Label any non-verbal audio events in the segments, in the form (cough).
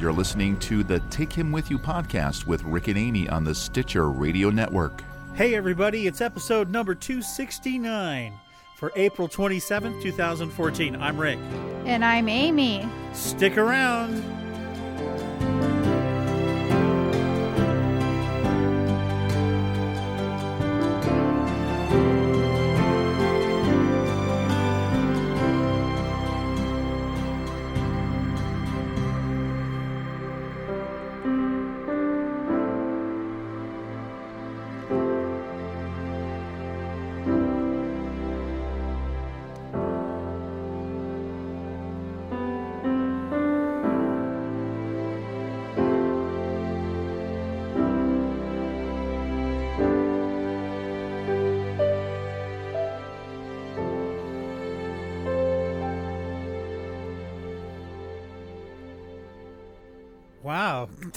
You're listening to the Take Him With You podcast with Rick and Amy on the Stitcher Radio Network. Hey, everybody, it's episode number 269 for April 27th, 2014. I'm Rick. And I'm Amy. Stick around.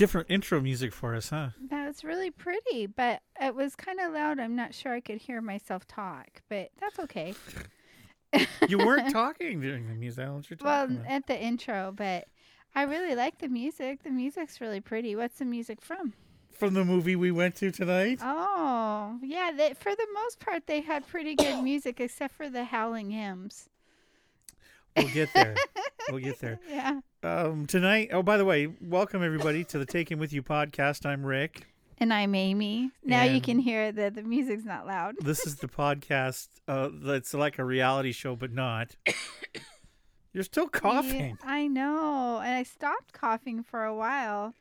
Different intro music for us, huh? That was really pretty, but it was kind of loud. I'm not sure I could hear myself talk, but that's okay. You weren't (laughs) talking during the music. I don't know what you're Well, about. at the intro, but I really like the music. The music's really pretty. What's the music from? From the movie we went to tonight? Oh, yeah. They, for the most part, they had pretty good (coughs) music, except for the howling hymns. We'll get there. we'll get there. (laughs) Yeah. Um, tonight, oh, by the way, welcome everybody to the Take Him With You podcast. I'm Rick. And I'm Amy. Now you can hear that the music's not loud. This is the podcast uh, that's like a reality show, but not. (coughs) You're still coughing. Yeah, I know. And I stopped coughing for a while.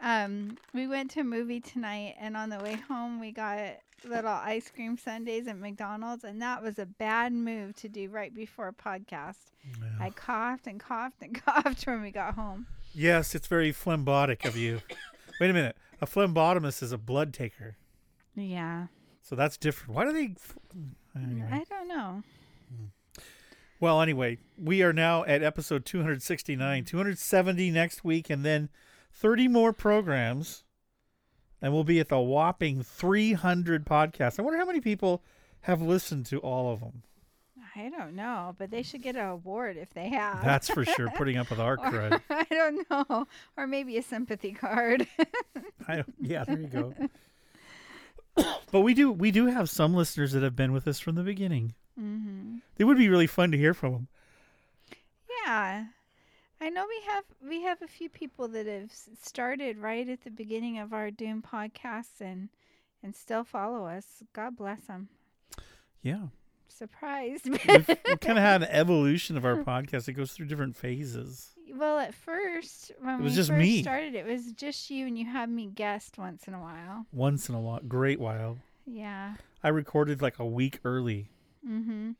Um, we went to a movie tonight, and on the way home, we got little ice cream sundaes at McDonald's, and that was a bad move to do right before a podcast. I coughed and coughed and (laughs) coughed when we got home. Yes, it's very phlegmatic of you. Wait a minute. A phlebotomist is a blood taker. Yeah. So that's different. Why do they. Anyway. I don't know. Hmm. Well, anyway, we are now at episode 269, 270 next week, and then 30 more programs. And we'll be at the whopping 300 podcasts. I wonder how many people have listened to all of them. I don't know, but they should get an award if they have. That's for sure, putting up with our (laughs) crud. (laughs) I don't know. Or maybe a sympathy card. (laughs) I don't, yeah, there you go. but we do we do have some listeners that have been with us from the beginning. mm-hmm. It would be really fun to hear from them. Yeah. I know we have we have a few people that have started right at the beginning of our Doom podcasts and and still follow us. God bless them. Yeah, Surprised. we've, we've (laughs) kind of had an evolution of our podcast. It goes through different phases. well, at first when It was we just first me. started, it was just you, and you had me guest once in a while. Once in a while, great while. Yeah. I recorded like a week early. Mhm.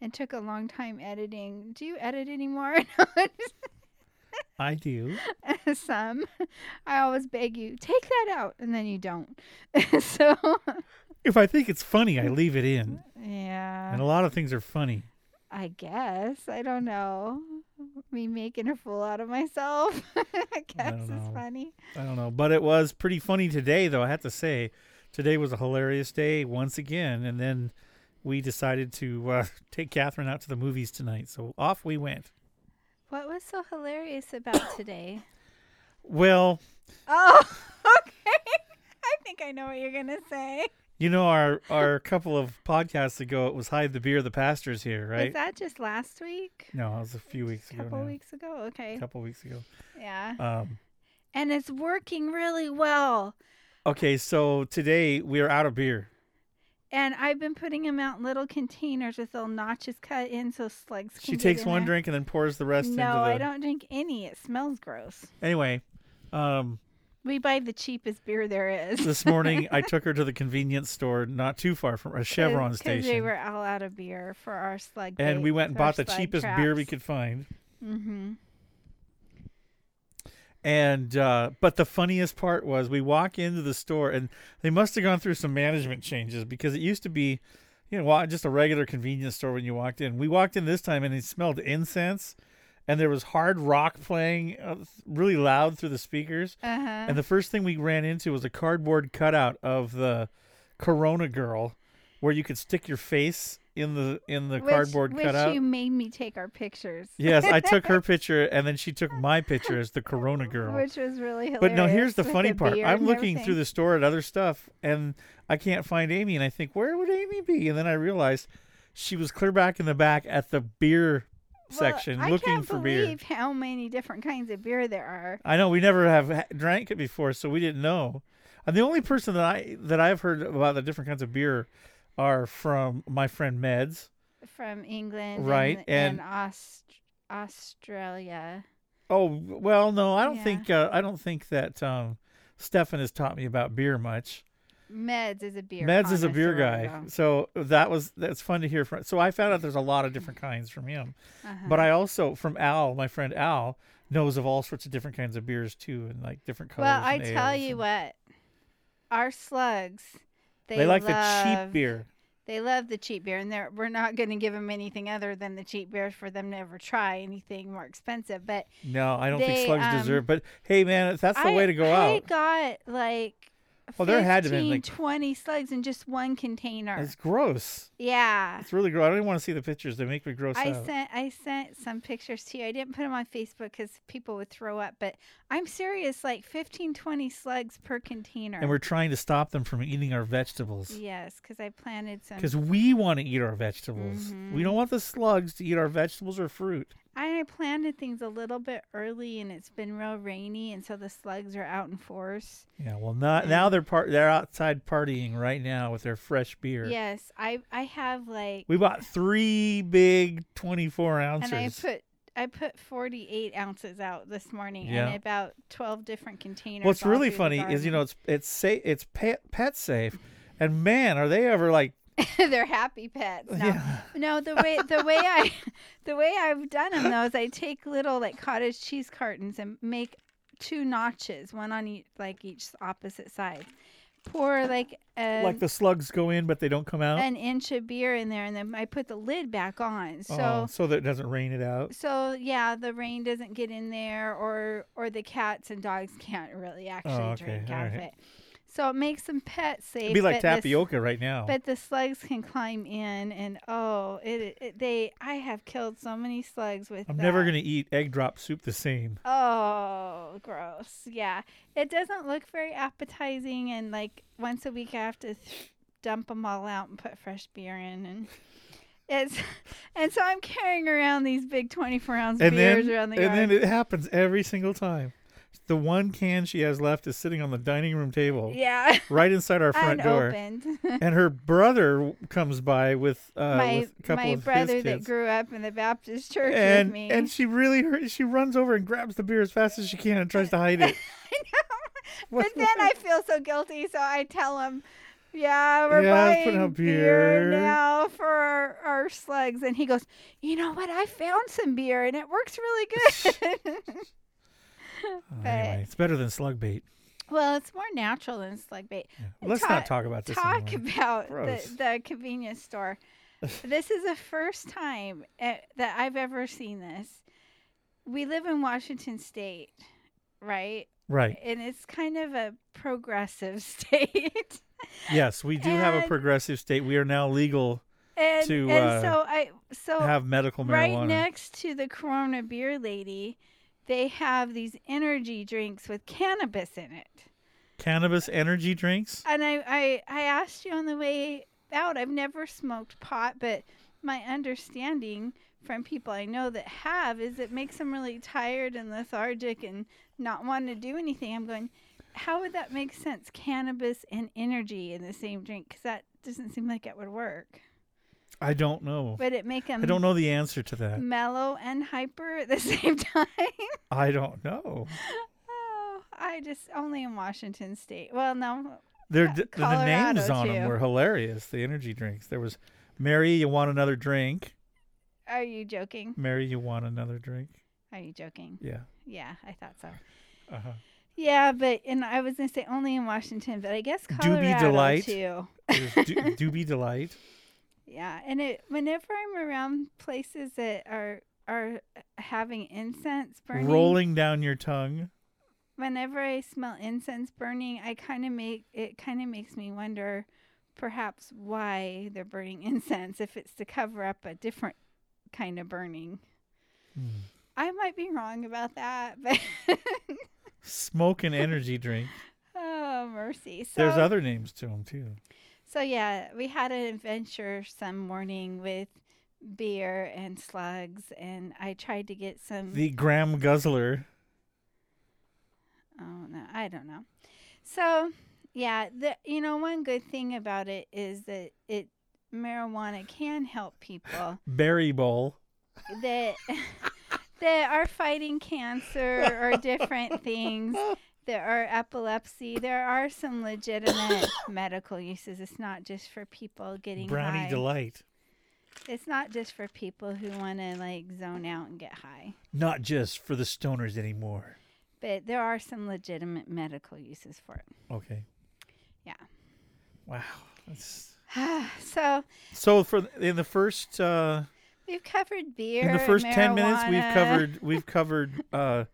It took a long time editing. Do you edit anymore? (laughs) I do. (laughs) Some. I always beg you, take that out, and then you don't. (laughs) so, If I think it's funny, I leave it in. yeah. And a lot of things are funny. I guess. I don't know. Me making a fool out of myself. I guess is funny. I don't know, but it was pretty funny today, though. I have to say, today was a hilarious day once again. And then we decided to uh, (laughs) take Catherine out to the movies tonight, so off we went. What was so hilarious about (coughs) today? Well, Oh, (laughs) okay. I think I know what you're going to say. you know, our our couple of podcasts ago, it was hide the beer, the pastors here, right? Was that just last week? no, it was a few weeks ago. A couple now. weeks ago? Okay. A couple weeks ago. Yeah. Um, And it's working really well. okay, so today we are out of beer. And I've been putting them out in little containers with little notches cut in so slugs can She takes one there. drink and then pours the rest No, into the. I don't drink any. It smells gross. Anyway, um, We buy the cheapest beer there is. this morning I (laughs) took her to the convenience store not too far from a Chevron Because station. we were all out of beer for our slug. and we went and bought the cheapest beer we could find. Mm-hmm. And uh, but the funniest part was we walk into the store and they must have gone through some management changes because it used to be, you know, just a regular convenience store when you walked in. We walked in this time and it smelled incense, and there was hard rock playing uh, really loud through the speakers. Uh huh. And the first thing we ran into was a cardboard cutout of the Corona girl, where you could stick your face in the in the which, cardboard which cutout. you made me take our pictures. Yes, I took her (laughs) picture and then she took my picture as the Corona girl. Which was really hilarious. But no, here's the funny part. I'm looking through the store at other stuff and I can't find Amy and I think, where would Amy be? And then I realized she was clear back in the back at the beer section Well, I looking can't for beer. believe how many different kinds of beer there are. I know we never have ha- drank it before, so we didn't know. And the only person that I that I've heard about the different kinds of beer are from my friend Meds. From England, Right, and, and- and Aust- Australia. Oh well, no, I don't Yeah. think uh, I don't think that um, Stefan has taught me about beer much. Meds is a beer. Meds is a beer guy, though. so that was that's fun to hear from. So I found out there's a lot of different kinds from him, Uh-huh. but I also from Al, my friend Al, knows of all sorts of different kinds of beers too, and like different colors. well, I tell you and- what, our slugs. They, they, like the cheap beer. They love the cheap beer, and they're, we're not going to give them anything other than the cheap beer for them to ever try anything more expensive. But No, I don't think slugs um, deserve. But hey, man, that's the I, way to go I out. got like Well, there had to have 15, been, like- 20 slugs in just one container. It's gross. yeah. It's really gross. I don't even want to see the pictures. They make me gross I out. sent I sent some pictures to you. I didn't put them on Facebook because people would throw up, but I'm serious. Like 15, 20 slugs per container. and we're trying to stop them from eating our vegetables yes, because I planted some. because we want to eat our vegetables. Mhm. We don't want the slugs to eat our vegetables or fruit. I planted things a little bit early, and it's been real rainy, and so the slugs are out in force. Yeah, well, not now. They're part. They're outside partying right now with their fresh beer. Yes, I I have like, We bought three big twenty-four ounces. and I put. I put 48 ounces out this morning Yeah. in about 12 different containers. What's really funny is you know it's it's safe. It's pet pet safe, and man, are they ever like (laughs) they're happy pets. No, yeah. no, the way the way I (laughs) the way I've done them though is I take little like cottage cheese cartons and make two notches, one on each like each opposite side. Pour like a, like the slugs go in but they don't come out. an inch of beer in there, and then I put the lid back on. Oh, so. oh, so that it doesn't rain it out. So yeah, the rain doesn't get in there, or or the cats and dogs (laughs) can't really actually Oh, okay, drink out of it. So it makes them pet safe. It'd be like tapioca right now. but the slugs can climb in, and oh, it, it they I have killed so many slugs with. I'm never gonna eat egg drop soup the same. Oh, gross! Yeah, it doesn't look very appetizing, and like once a week I have to th- dump them all out and put fresh beer in, and (laughs) it's and so I'm carrying around these big 24 ounce And beers then around the and yard. then it happens every single time. The one can she has left is sitting on the dining room table, yeah, right inside our front (laughs) door. (laughs) And her brother comes by with uh, my with a couple my of brother his that grew up in the Baptist church and with me. and she really she runs over and grabs the beer as fast as she can and tries to hide it. (laughs) but What- then I feel so guilty, so I tell him, "Yeah, we're Yeah, buying beer. beer." now for our, our slugs." And he goes, "You know what? I found some beer, and it works really good." Oh, anyway, it's better than slug bait. well, it's more natural than slug bait. Yeah. Let's Ta- not talk about this Talk anymore. about the, the convenience store. (laughs) this is the first time uh, that I've ever seen this. We live in Washington State, right? Right. And it's kind of a progressive (laughs) state. Yes, we do have a progressive state. We are now legal and To, and uh, so I so have medical right next to the Corona beer lady, they have these energy drinks with cannabis in it. Cannabis energy drinks. And I, I, I asked you on the way out, I've never smoked pot, but my understanding from people I know that have is it makes them really tired and lethargic and not want to do anything. I'm going, how would that make sense? Cannabis and energy in the same drink? Because that doesn't seem like it would work. I don't know. Would it make them I don't know the answer to that. mellow and hyper at the (laughs) same time? (laughs) I don't know. oh, I just only in Washington State. Well, no, They're, Uh, d- the names on too. them were hilarious. The energy drinks. There was Mary, you want another drink? are you joking? Mary, you want another drink? Are you joking? Yeah. Yeah, I thought so. Uh-huh. Yeah, but and I was gonna say only in Washington, but I guess Colorado (laughs) Doobie Delight. too. Doobie Delight. Yeah, and it whenever I'm around places that are are having incense burning, Rolling down your tongue. whenever I smell incense burning, I kind of make it kind of makes me wonder, perhaps why they're burning (laughs) incense if it's to cover up a different kind of burning. Hmm. I might be wrong about that, (laughs) but Smoke and energy drink. oh mercy. So There's other names to them too. So yeah, we had an adventure some morning with beer and slugs, and I tried to get some. The Graham Guzzler. oh no, I don't know. So yeah, the you know one good thing about it is that it marijuana can help people (laughs) Berry Bowl. that (laughs) that are fighting cancer or different things. (laughs) There are epilepsy. There are some legitimate (coughs) medical uses. It's not just for people getting Brownie high. Delight. It's not just for people who want to like zone out and get high, Not just for the stoners anymore. but there are some legitimate medical uses for it. Okay. Yeah. Wow. That's... (sighs) so So for in the first uh, we've covered beer. in the first ten minutes we've covered (laughs) we've covered uh,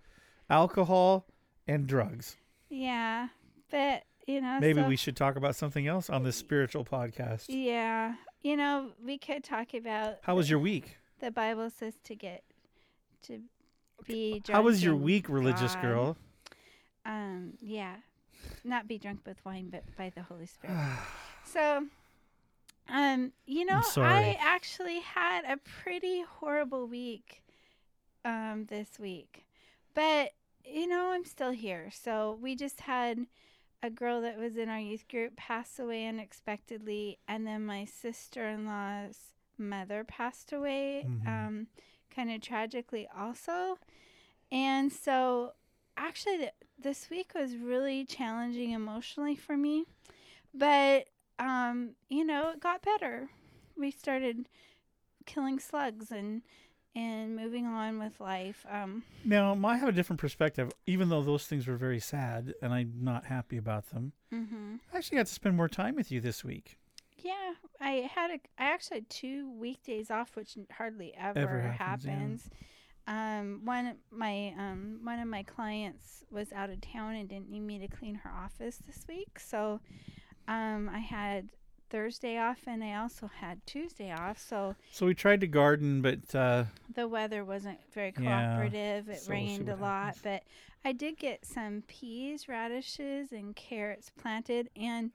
alcohol and drugs. Yeah, but you know, Maybe so- we should talk about something else on this spiritual podcast. Yeah, you know, we could talk about. How was your week? The Bible says to get to be. Drunk How was your week, religious God. girl? Um, yeah, not be drunk with wine, but by the Holy Spirit. (sighs) so, um, you know. I actually had a pretty horrible week, um, this week, but you know, I'm still here. So we just had a girl that was in our youth group pass away unexpectedly, and then my sister-in-law's mother passed away, Mhm. um, kind of tragically also, and so actually th- this week was really challenging emotionally for me but um you know it got better we started killing slugs and and moving on with life um Now, I have a different perspective. Even though those things were very sad, and I'm not happy about them, mhm I actually got to spend more time with you this week. yeah i had a i actually had two weekdays off which hardly ever, Ever happens, happens, yeah. um one my um one of my clients was out of town and didn't need me to clean her office this week so um i had thursday off and i also had tuesday off so So we tried to garden, but uh, the weather wasn't very Yeah, cooperative. it so we'll rained a lot, happens. but I did get some peas, radishes, and carrots planted. And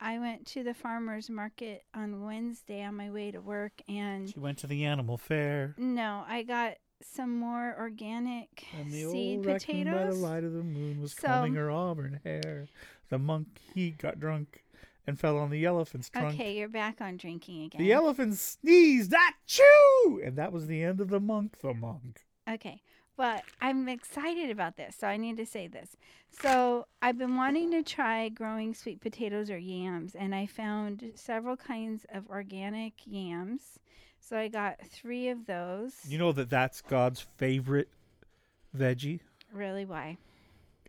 I went to the farmer's market on Wednesday on my way to work. And she went to the animal fair. no, I got some more organic And the seed old raccoon by the light of the moon was So- combing her auburn hair. The monkey got drunk and fell on the elephant's trunk. Okay, you're back on drinking again. The elephant sneezed, achoo! And that was the end of the monk, the monk. Okay. But I'm excited about this, so I need to say this. So I've been wanting to try growing sweet potatoes or yams, and I found several kinds of organic yams. So I got three of those. You know that that's God's favorite veggie? really? Why?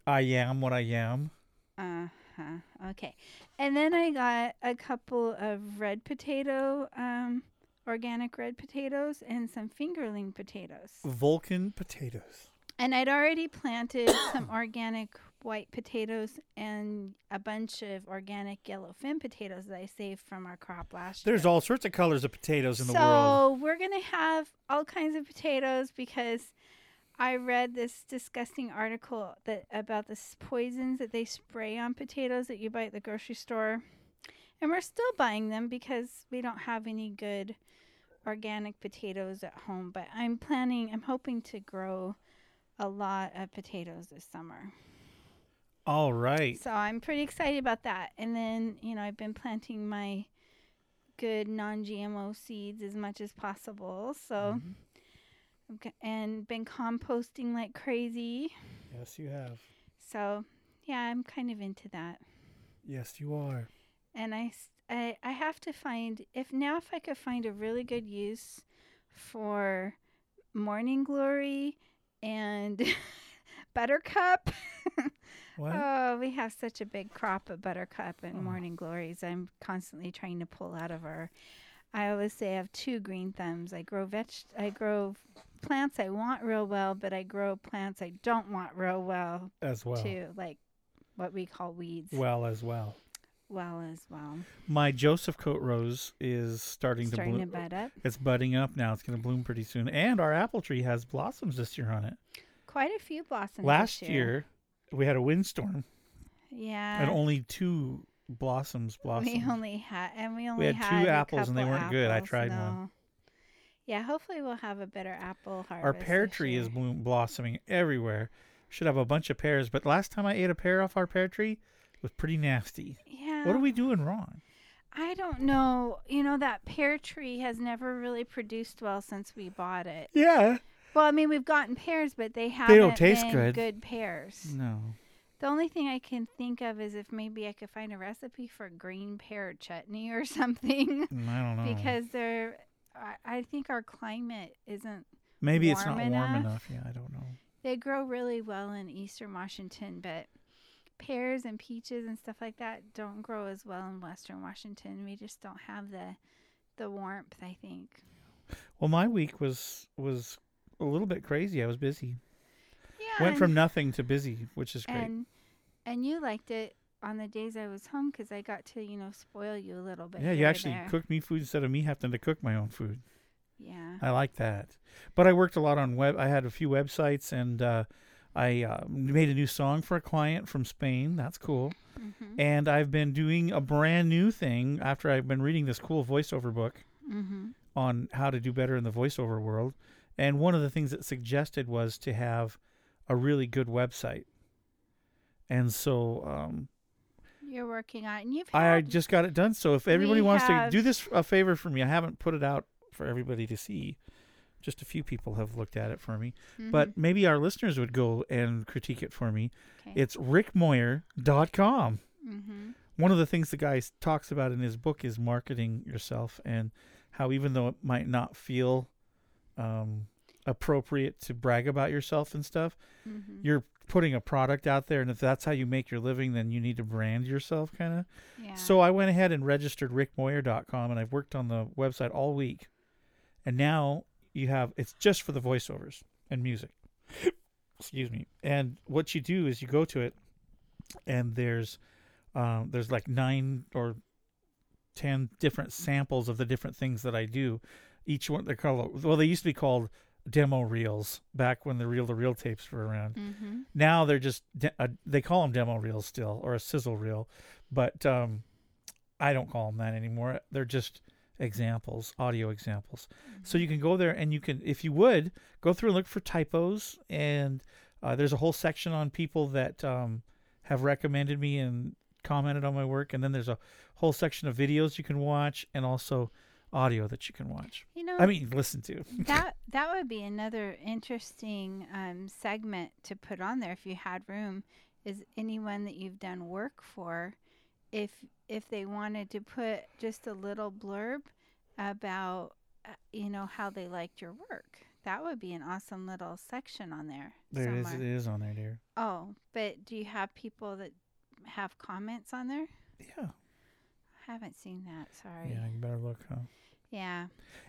I am what I am. Uh huh. Okay. And then I got a couple of red potato, um, organic red potatoes, and some fingerling potatoes. Vulcan potatoes. And I'd already planted (coughs) some organic white potatoes and a bunch of organic yellowfin potatoes that I saved from our crop last There's year. There's all sorts of colors of potatoes in so the world. So we're gonna have all kinds of potatoes because I read this disgusting article that about the poisons that they spray on potatoes that you buy at the grocery store, and we're still buying them because we don't have any good organic potatoes at home. But I'm planning. I'm hoping to grow a lot of potatoes this summer. All right. So I'm pretty excited about that. And then, you know, I've been planting my good non GMO seeds as much as possible. So, Mhm. Okay, and been composting like crazy. Yes, you have. So, yeah, I'm kind of into that. Yes, you are. And I, I, I have to find, if now, if I could find a really good use for morning glory and (laughs) buttercup. (laughs) What? Oh, we have such a big crop of buttercup and Oh. morning glories. I'm constantly trying to pull out of our. I always say I have two green thumbs. I grow veg. I grow plants I want real well, but I grow plants I don't want real well as well. too, like what we call weeds. Well, as well. well as well. My Joseph coat rose is starting, Starting to to bloom. bud up. It's budding up now. It's going to bloom pretty soon. And our apple tree has blossoms this year on it. Quite a few blossoms. Last this year, we had a windstorm Yeah. and only two blossoms blossomed. We only had, and we only had had two apples and they weren't good. I apples, tried one. Yeah, hopefully we'll have a better apple harvest. Our pear tree is year. bloom blossoming everywhere. Should have a bunch of pears, but last time I ate a pear off our pear tree it was pretty nasty. Yeah. What are we doing wrong? I don't know. You know that pear tree has never really produced well since we bought it. Yeah. Well, I mean we've gotten pears, but they haven't don't taste been good. good pears. No. The only thing I can think of is if maybe I could find a recipe for green pear chutney or (laughs) something, Mm, I don't know. because they're. I, I think our climate isn't. Maybe it's not warm enough. enough. Yeah, I don't know. They grow really well in eastern Washington, but pears and peaches and stuff like that don't grow as well in western Washington. We just don't have the the warmth. I think. Well, my week was was a little bit crazy. I was busy. Yeah. Went from nothing to busy, which is great. and and you liked it on the days I was home because I got to you know spoil you a little bit. yeah, you actually there. cooked me food instead of me having to cook my own food. Yeah. I like that. But I worked a lot on web. I had a few websites, and uh, I uh, made a new song for a client from Spain. That's cool. Mhm. And I've been doing a brand new thing after I've been reading this cool voiceover book Mhm. on how to do better in the voiceover world. And one of the things that suggested was to have a really good website. And so um, You're working on, it. and you've I had just got it done. So if everybody We wants to do this a favor for me, I haven't put it out for everybody to see. Just a few people have looked at it for me. But maybe our listeners would go and critique it for me. Okay. It's rickmoyer.com. Mhm. One of the things the guy s- talks about in his book is marketing yourself and how even though it might not feel um, appropriate to brag about yourself and stuff, Mhm. you're putting a product out there. And if that's how you make your living, then you need to brand yourself kind of. yeah. So I went ahead and registered rickmoyer.com and I've worked on the website all week. And now you have it's just for the voiceovers and music. Excuse me. And what you do is you go to it and there's um, there's like nine or ten different samples of the different things that I do. Each one they're called well, they used to be called demo reels back when the reel to reel tapes were around. Mhm. now they're just de- uh, they call them demo reels still or a sizzle reel but um i don't call them that anymore. They're just examples audio examples. So you can go there and you can if you would go through and look for typos and uh, there's a whole section on people that um, have recommended me and commented on my work and then there's a whole section of videos you can watch and also audio that you can watch You know, i mean listen to (laughs) that that would be another interesting um, segment to put on there if you had room. Is anyone that you've done work for, if if they wanted to put just a little blurb about uh, you know how they liked your work, that would be an awesome little section on there. there it is it is on there dear Oh, but do you have people that have comments on there? yeah haven't seen that. Sorry. yeah you better look huh Yeah.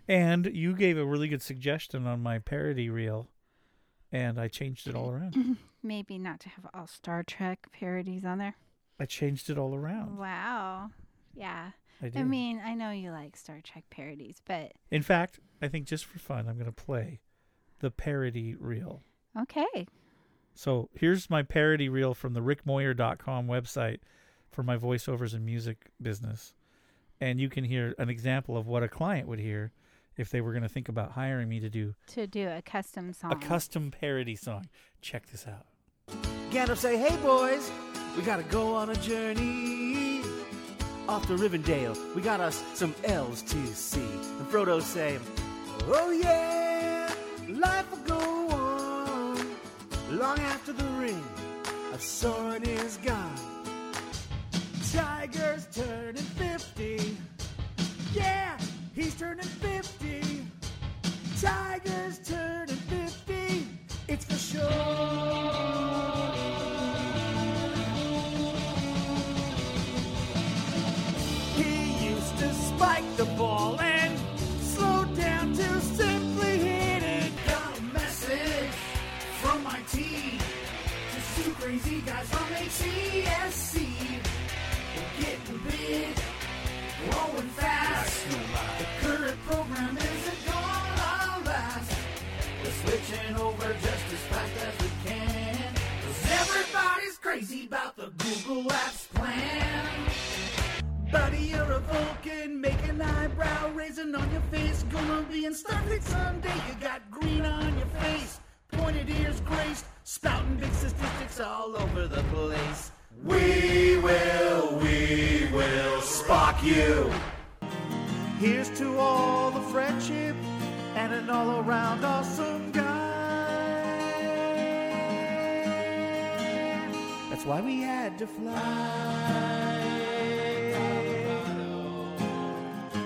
And you gave a really good suggestion on my parody reel, and I changed it all around. (laughs) Maybe not to have all Star Trek parodies on there. I changed it all around. Wow. Yeah. I did. I mean, I know you like Star Trek parodies, but in fact, I think just for fun, I'm going to play the parody reel. okay. So here's my parody reel from the rickmoyer.com website for my voiceovers and music business. And you can hear an example of what a client would hear if they were going to think about hiring me to do To do a custom song. a custom parody song. Check this out. Gandalf say, hey boys, we gotta go on a journey. Off to Rivendell, we got us some elves to see. And Frodo say, oh yeah, life will go on. Long after the ring of Sauron is gone. Tiger's turning 50. Yeah, he's turning 50. Tiger's turning 50. It's for sure. He used to spike the ball and slow down to simply hit it. Got a message from my team to two crazy guys from HCSC. Big, growing fast. The current program isn't gonna last. We're switching over just as fast as we can. Cause everybody's crazy about the Google Apps plan. Buddy, you're a Vulcan, making eyebrow raising on your face. Gonna be in Starfleet someday. You got green on your face, pointed ears graced, spouting big statistics all over the place. We will, we will Spock you. Here's to all the friendship and an all around awesome guy. That's why we had to fly.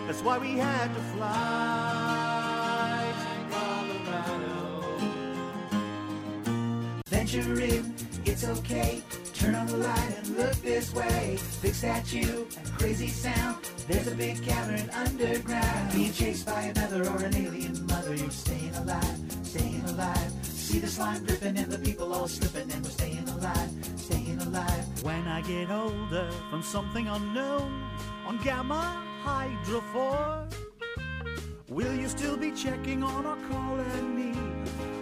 That's why we had to fly It's okay. Turn on the light and look this way. Big statue and crazy sound. There's a big cavern underground. Being chased by another or an alien mother. You're staying alive, staying alive. See the slime dripping and the people all slipping, and we're staying alive, staying alive. When I get older from something unknown on Gamma 4, will you still be checking on our colony?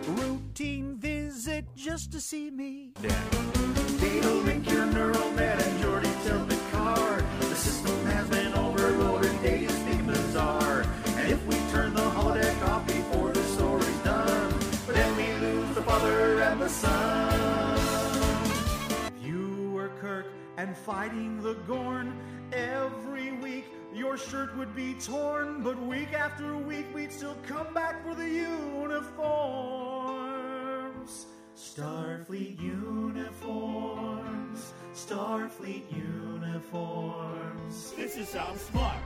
Routine visit just to see me. Data link your neural net and Geordi tell the car. The system has been overloaded, data's being bizarre. And if we turn the holodeck off before the story's done, then we lose the father and the son. You were Kirk and fighting the Gorn every week, your shirt would be torn, but week after week we'd still come back for the uniforms. Starfleet uniforms, Starfleet uniforms. This is how I'm smart.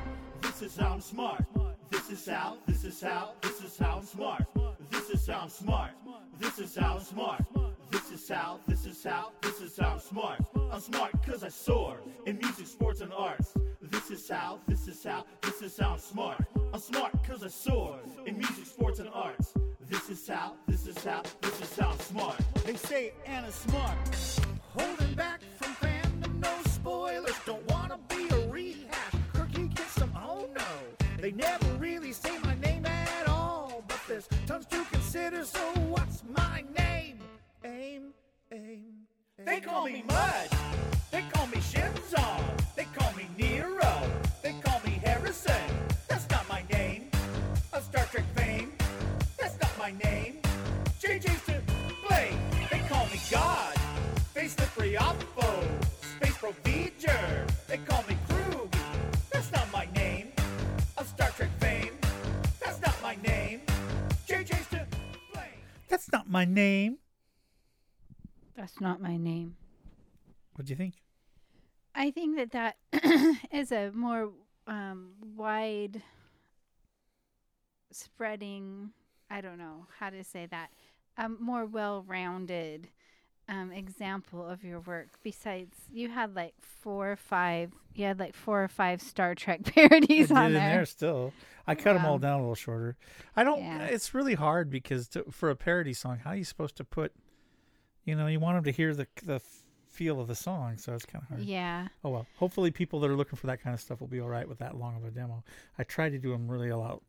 This is how I'm smart. This is how, this is how, this is how I'm smart. This is how I'm smart. This is how I'm smart. This is how, this is how, this is how I'm smart. I'm smart cause I soar in music, sports, and arts. This is how, this is how, this is how I'm smart. I'm smart cause I soar in music, sports, and arts. This is how, this is how, this is how I'm smart. They say Anna's smart. Holding back from fandom, no spoilers. Don't wanna be a rehash. Kirky gets some, oh no. They never really say my name at all. But there's tons to consider, so aim. They call me Mudd. They call me Shinzon. They call me Nero. They call me Harrison. That's not my name. Of Star Trek fame. That's not my name. JJ's to play. They call me God. Face the Priapo. Space Provider. They call me Kruge. That's not my name. Of Star Trek fame. That's not my name. JJ's to play. That's not my name. That's not my name. What do you think? I think that that (coughs) is a more um, wide spreading, I don't know how to say that, a more well rounded um, example of your work. Besides, you had like four or five, you had like four or five Star Trek (laughs) parodies I on there. there still. I cut them all down a little shorter. I don't. Yeah. It's really hard because to, for a parody song, how are you supposed to put? You know, you want them to hear the the feel of the song, so it's kind of hard. Yeah. Oh well. Hopefully, people that are looking for that kind of stuff will be all right with that long of a demo. I try to do them really a lot.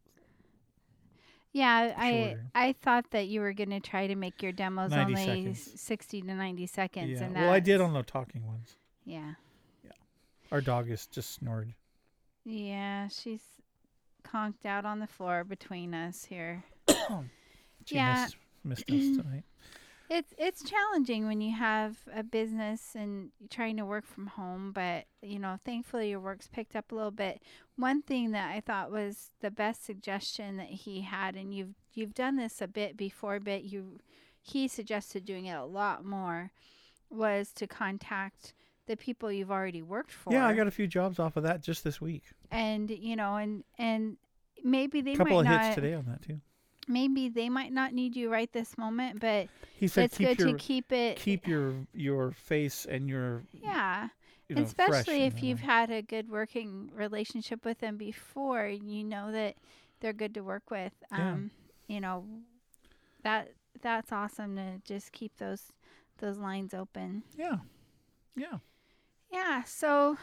Yeah, I Shorter. I thought that you were going to try to make your demos only seconds. 60 to 90 seconds yeah. and Well, I did on the talking ones. Yeah. Yeah. Our dog is just snored. Yeah, she's conked out on the floor between us here. (coughs) She Yeah. missed, missed us tonight. (clears throat) It's it's challenging when you have a business and you're trying to work from home, but you know, thankfully your work's picked up a little bit. One thing that I thought was the best suggestion that he had, and you've you've done this a bit before, but you he suggested doing it a lot more, was to contact the people you've already worked for. Yeah, I got a few jobs off of that just this week. and you know, and and maybe they A couple might of not hits today on that too. Maybe they might not need you right this moment, but He said it's good your to keep it keep your your face and your yeah. you know, Especially if you've uh, had a good working relationship with them before, you know that they're good to work with. Yeah. Um, you know, that that's awesome to just keep those those lines open. yeah yeah Yeah. So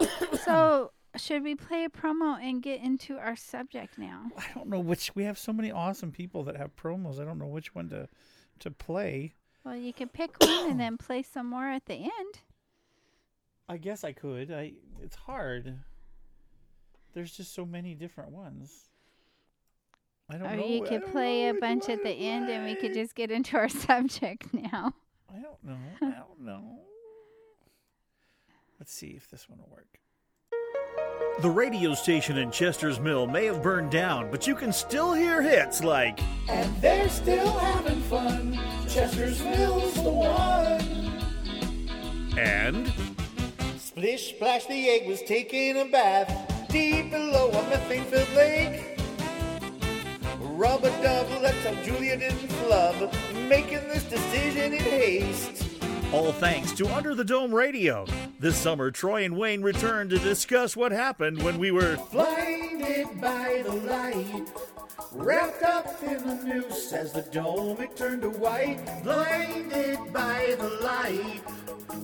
(coughs) So, should we play a promo and get into our subject now? I don't know which. We have so many awesome people that have promos. I don't know which one to to play. Well, you can pick one and then play some more at the end. I guess I could. I. It's hard. There's just so many different ones. I don't Or know. you could play a bunch at the to end and we could just get into our (laughs) subject now. I don't know. I (laughs) don't know. Let's see if this one will work. The radio station in Chester's Mill may have burned down, but you can still hear hits like And they're still having fun. Chester's Mill's the one. and Splish splash, the egg was taking a bath deep below a methane filled lake. Rub a dub, let's Julia didn't flub, making this decision in haste. All thanks to Under the Dome Radio. This summer, Troy and Wayne return to discuss what happened when we were Blinded by the light, wrapped up in the noose as the dome it turned to white. Blinded by the light,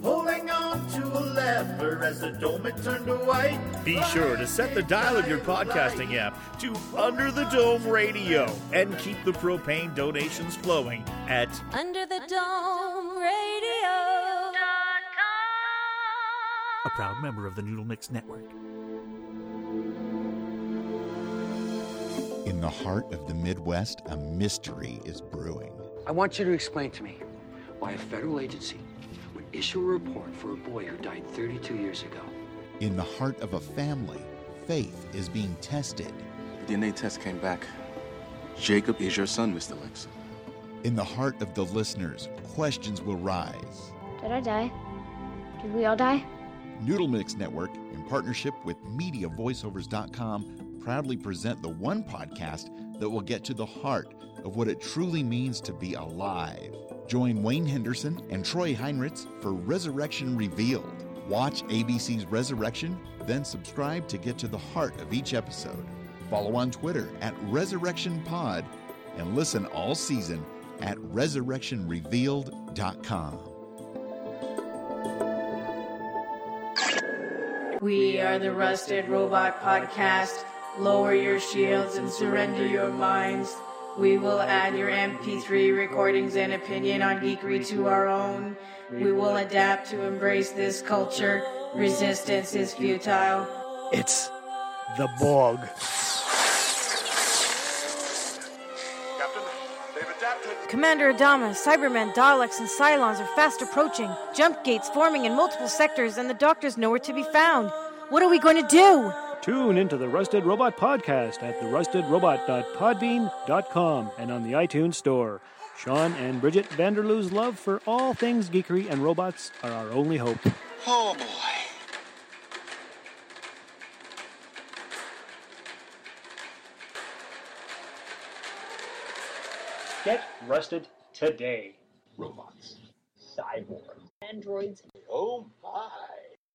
holding on to a lever as the dome it turned to white. Be sure to set the dial of your podcasting app to Under the Dome Radio and keep the propane donations flowing at Under the Dome Radio. a proud member of the Noodle Mix Network. In the heart of the Midwest, a mystery is brewing. I want you to explain to me why a federal agency would issue a report for a boy who died 32 years ago. In the heart of a family, faith is being tested. The DNA test came back. Jacob is your son, Mr. Lex. In the heart of the listeners, questions will rise. Did I die? Did we all die? Noodle Mix Network, in partnership with MediaVoiceovers.com, proudly present the one podcast that will get to the heart of what it truly means to be alive. Join Wayne Henderson and Troy Heinrichs for Resurrection Revealed. Watch ABC's Resurrection, then subscribe to get to the heart of each episode. Follow on Twitter at Resurrection Pod and listen all season at resurrectionrevealed.com. We are the Rusted Robot Podcast. Lower your shields and surrender your minds. We will add your MP3 recordings and opinion on geekery to our own. We will adapt to embrace this culture. Resistance is futile. It's the Borg. Captain, they've adapted. Commander Adama, Cybermen, Daleks, and Cylons are fast approaching. Jump gates forming in multiple sectors, and the doctor's nowhere to be found. What are we going to do? Tune into the Rusted Robot Podcast at therustedrobot.podbean.com and on the iTunes Store. Sean and Bridget Vanderloo's love for all things geekery and robots are our only hope. Oh boy. Get rusted today. Robots. Cyborg. Androids. Oh my.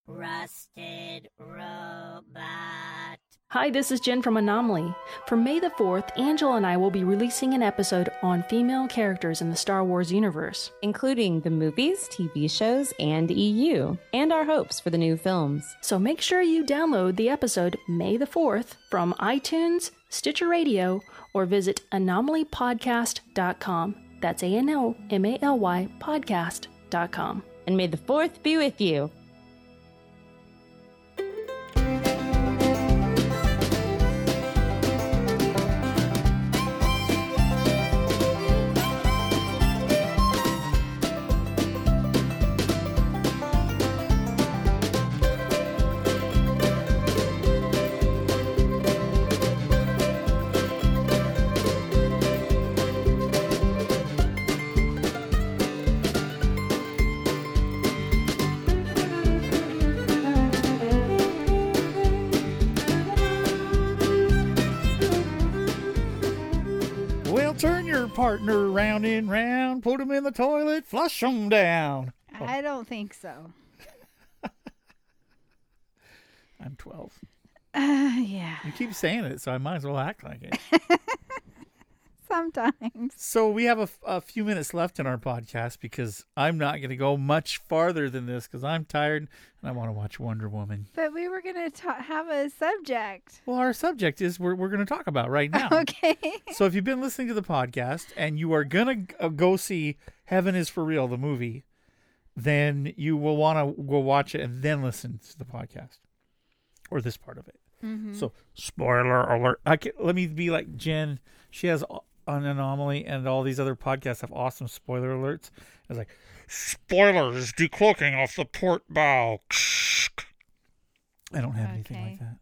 Rusted Robot. Hi, this is Jen from Anomaly. For May the 4th, Angela and I will be releasing an episode on female characters in the Star Wars universe. including the movies, TV shows, and EU, and our hopes for the new films. So make sure you download the episode May the 4th from iTunes, Stitcher Radio, or visit anomalypodcast.com. That's A N O M A L Y podcast.com. And may the 4th be with you. Round and round, put him in the toilet, flush him down. I don't think so. (laughs) I'm 12. Uh, yeah. You keep saying it, so I might as well act like it. (laughs) (laughs) Sometimes. So we have a, a few minutes left in our podcast because I'm not going to go much farther than this because I'm tired and I want to watch Wonder Woman. But we were going to have a subject. Well, our subject is we're, we're going to talk about right now. (laughs) Okay. so if you've been listening to the podcast and you are going to go see Heaven is for Real, the movie, then you will want to go watch it and then listen to the podcast or this part of it. Mhm. So, spoiler alert. I can, let me be like Jen. She has a- an anomaly, and all these other podcasts have awesome spoiler alerts. It's like, spoilers decloaking off the port bow. I don't have anything like that.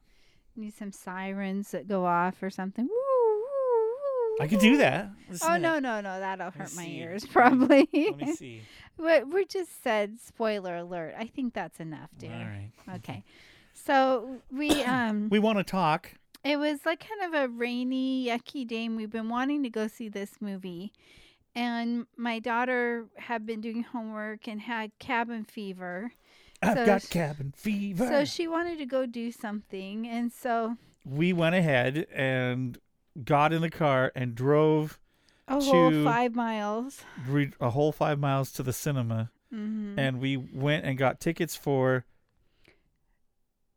Need some sirens that go off or something. Woo, woo, I could do that. Listen Oh no that. no no! That'll hurt my see. ears probably. let me see. (laughs) we we just said spoiler alert. I think that's enough, dear. All right. Okay. So we (coughs) um We want to talk. It was like kind of a rainy, yucky day, and we've been wanting to go see this movie. And my daughter had been doing homework and had cabin fever. I've So got sh- cabin fever. So she wanted to go do something, and so we went ahead and got in the car and drove a whole five miles. re- a whole five miles to the cinema, Mhm. and we went and got tickets for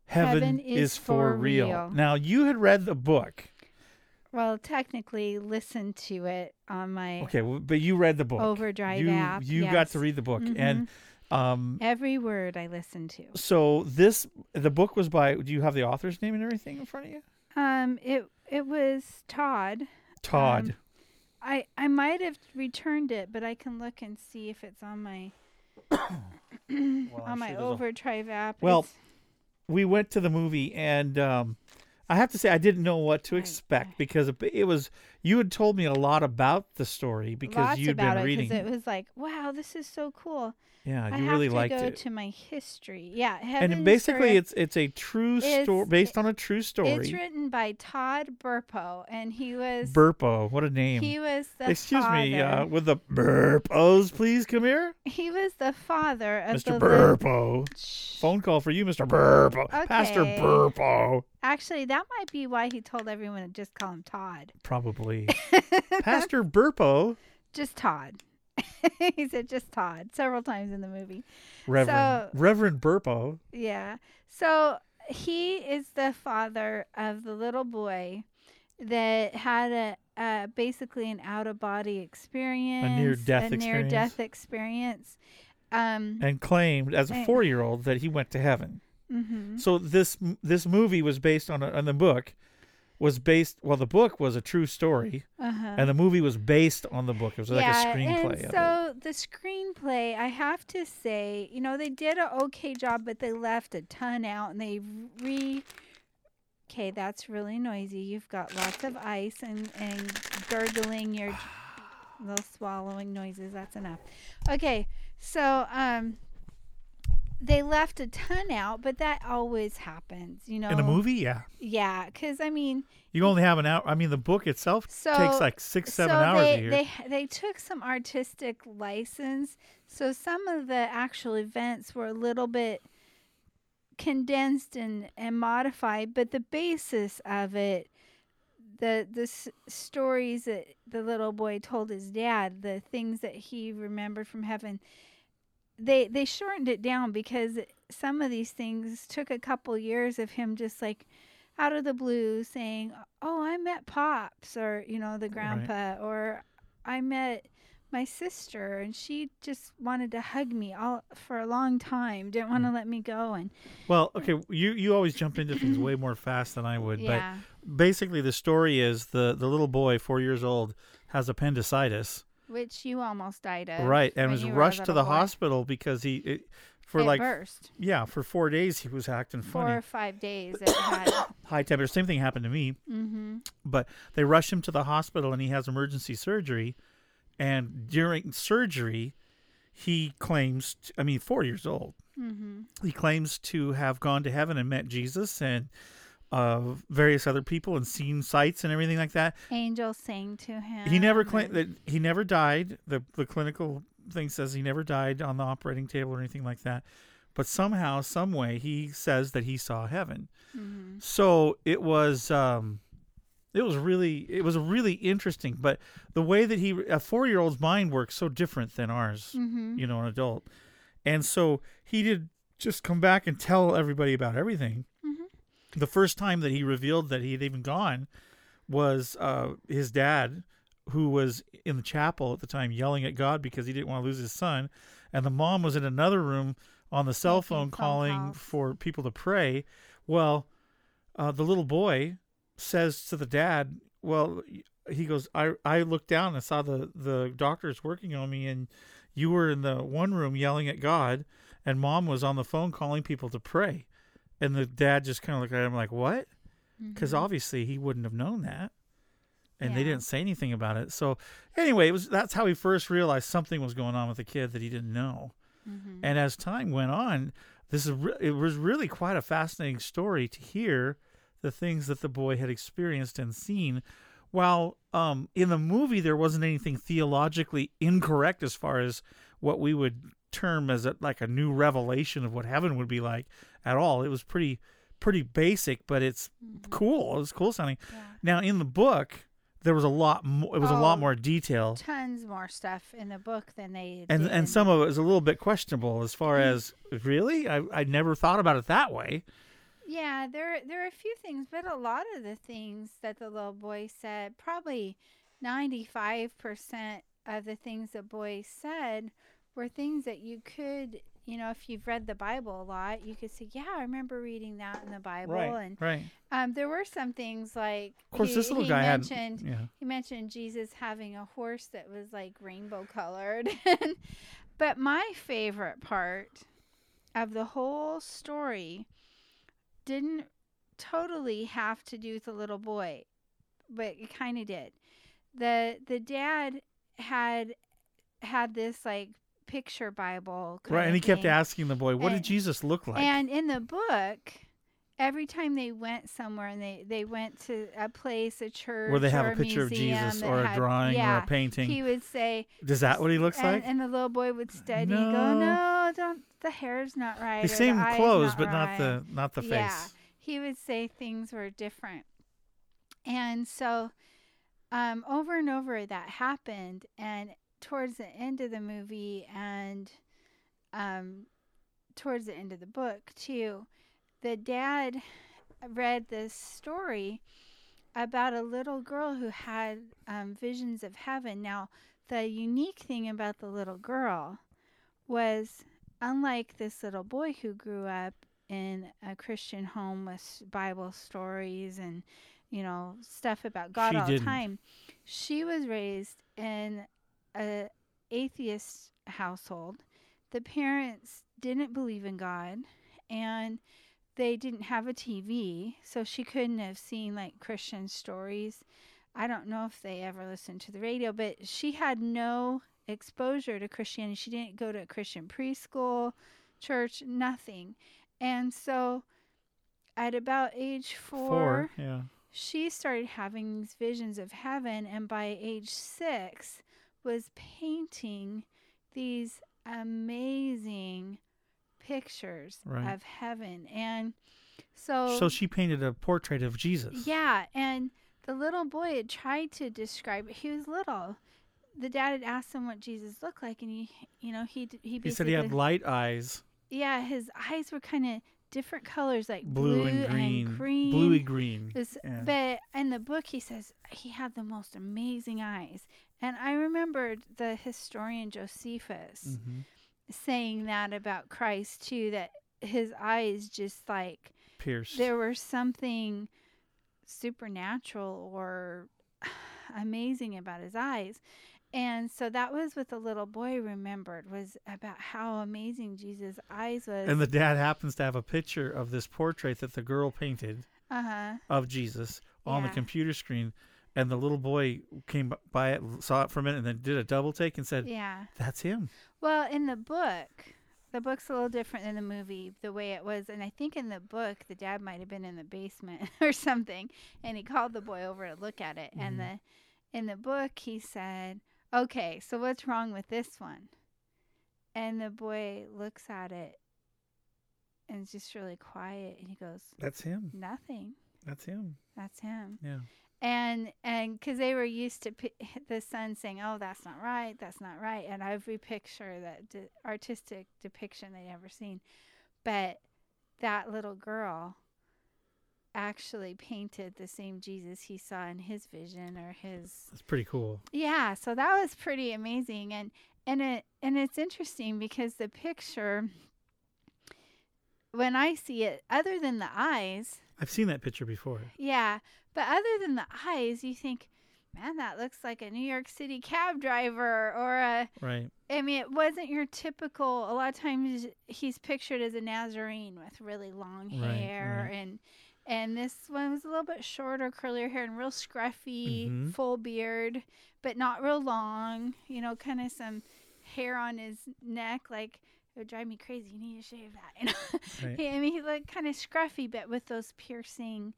Heaven, Heaven is, is for for real. Real. Now you had read the book, Well, technically, listen to it on my okay, well, but you read the book. Overdrive you, app, You got to read the book, and um, every word I listened to. so this the book was by. Do you have the author's name and everything in front of you? Um, it it was Todd. Todd. Um, I I might have returned it, but I can look and see if it's on my (coughs) (coughs) I'm on my sure there's a- Overdrive app. Well, It's- we went to the movie, and um, I have to say I didn't know what to expect because it, it was you had told me a lot about the story because lots you'd about been it reading. it was like, wow, this is so cool. Yeah, I you have really to liked go it. to go to my history. Yeah, and basically, Story- it's it's a true is- story based on a true story. It's written by Todd Burpo, and he was Burpo, what a name! He was the Excuse me, uh, with the Burpos, please come here, he was the father of Mr. the Burpo. Phone call for you, Mr. Burpo, Pastor Okay. Burpo. Actually, that might be why he told everyone to just call him Todd. Probably, (laughs) Pastor Burpo, Just Todd. (laughs) he said just Todd several times in the movie. Reverend So, Reverend Burpo. yeah. So he is the father of the little boy that had a, a basically an out of body experience, a near-death a near death experience. Um, and claimed as a four year old that he went to heaven. Mhm. So this this movie was based on a, on the book was based well the book was a true story Uh-huh. and the movie was based on the book. It was like a screenplay And of it. so the screenplay, I have to say, you know, they did an okay job, but they left a ton out and they re. Okay, that's really noisy. You've got lots of ice and, and gurgling your (sighs) little swallowing noises. That's enough. Okay, so um, they left a ton out, but that always happens, you know. In a movie, yeah. Yeah, because I mean, You only have an hour. I mean, the book itself so takes like six, seven so hours they. They they took some artistic license, so some of the actual events were a little bit condensed and, and modified, but the basis of it, the the s- stories that the little boy told his dad, the things that he remembered from heaven, they they shortened it down because some of these things took a couple years of him just like out of the blue saying, "Oh, I met pops," or you know, the grandpa, or I met my sister, and she just wanted to hug me all for a long time, didn't want to mm. let me go, and well, okay, you you always jump into things way more fast than I would. Yeah. But basically, the story is the the little boy, four years old, has appendicitis. Which you almost died of, Right, and was you were a rushed to the boy. hospital because he it, for It like burst. yeah for four days he was acting Four funny. or five days (coughs) high temperature. Same thing happened to me. Mhm. But they rush him to the hospital and he has emergency surgery. And during surgery, he claims—I mean, four years old. Mhm. He claims to have gone to heaven and met Jesus and uh, various other people and seen sights and everything like that. Angel sang to him. He never claimed that he never died. The the clinical thing says he never died on the operating table or anything like that. But somehow, some way, he says that he saw heaven. Mhm. So it was um, it was really it was really interesting. But the way that he a four year old's mind works so different than ours, Mhm. you know, an adult, and so he did just come back and tell everybody about everything. The first time that he revealed that he had even gone was uh, his dad, who was in the chapel at the time yelling at God because he didn't want to lose his son, and the mom was in another room on the cell phone phone calling calls. for people to pray. Well, uh, the little boy says to the dad, "Well, he goes, I I looked down and saw the the doctors working on me, and you were in the one room yelling at God, and mom was on the phone calling people to pray." And the dad just kind of looked at him like, "What?" Because Mhm. obviously he wouldn't have known that, and they didn't say anything about it. So anyway, it was that's how he first realized something was going on with the kid that he didn't know. Mhm. And as time went on, this is re- it was really quite a fascinating story to hear the things that the boy had experienced and seen. While um, in the movie there wasn't anything theologically incorrect as far as what we would term as a, like a new revelation of what heaven would be like at all. It was pretty pretty basic, but it's mm-hmm. cool. It was cool sounding. Now in the book, there was a lot more. It was a lot Oh, more detail Tons more stuff in the book than they and did and some of it was a little bit questionable as far mm-hmm. as really I I never thought about it that way. Yeah, there there are a few things, but a lot of the things that the little boy said, probably ninety five percent of the things the boy said were things that you could, you know, if you've read the Bible a lot, you could say, "Yeah, I remember reading that in the Bible." Right, and right. um, there were some things like Of course, he, this little he guy had- mentioned yeah. he mentioned Jesus having a horse that was like rainbow colored. (laughs) but my favorite part of the whole story didn't totally have to do with the little boy, but it kind of did. the The dad had had this like picture Bible, Right, and he kept asking the boy, "What And- did Jesus look like?" And in the book, every time they went somewhere and they, they went to a place, a church, Where they have a picture of Jesus or a had- drawing or a painting, he would say, Is that what he looks and, like? And the little boy would study, No. go, no, don't. The hair's not right. The same eye's clothes, not but not the- not the face." Yeah, he would say things were different, and so um, over and over that happened, and towards the end of the movie and um, towards the end of the book too, the dad read this story about a little girl who had um, visions of heaven. Now, the unique thing about the little girl was, unlike this little boy who grew up in a Christian home with Bible stories and you know stuff about God She all the time, she was raised in a atheist household. The parents didn't believe in God, and they didn't have a TV, so she couldn't have seen like Christian stories. I don't know if they ever listened to the radio, but she had no exposure to Christianity. She didn't go to a Christian preschool, church, nothing. And so at about age four, Four, yeah. she started having these visions of heaven and by age six was painting these amazing pictures Right. of heaven and so so she painted a portrait of Jesus. yeah and the little boy had tried to describe it he was little the dad had asked him what jesus looked like and he you know he he, He said he had light eyes, yeah, his eyes were kind of different colors, like Blue blue, and green. green, Bluey green, yeah. But in the book, he says he had the most amazing eyes, and I remembered the historian Josephus Mhm. saying that about Christ too. That his eyes just like Pierced. There was something supernatural or (sighs) amazing about his eyes. And so that was what the little boy remembered was about how amazing Jesus' eyes was. And the dad happens to have a picture of this portrait that the girl painted uh-huh. of Jesus on the computer screen. And the little boy came by it, saw it for a minute, and then did a double take and said, Yeah. That's him. Well, in the book, the book's a little different than the movie, the way it was. And I think in the book, the dad might have been in the basement (laughs) or something, and he called the boy over to look at it. And Mhm. the in the book, he said, "Okay, so what's wrong with this one?" And the boy looks at it and is just really quiet, and he goes, That's him. Nothing. That's him. That's him. Yeah. And and because they were used to pi- (laughs) the son saying, "Oh, that's not right, that's not right," and every picture that d- artistic depiction they'd ever seen, but that little girl actually painted the same Jesus he saw in his vision or his That's pretty cool. yeah, so that was pretty amazing and and it and it's interesting because the picture when I see it other than the eyes, I've seen that picture before. yeah, but other than the eyes, you think, man, that looks like a New York City cab driver or a Right. I mean, it wasn't your typical. A lot of times, he's pictured as a Nazarene with really long hair, right. and and this one was a little bit shorter, curlier hair, and real scruffy, Mhm. full beard, but not real long. You know, kind of some hair on his neck, like it would drive me crazy. You need to shave that. (laughs) You know, Right. I mean, he looked kind of scruffy, but with those piercing,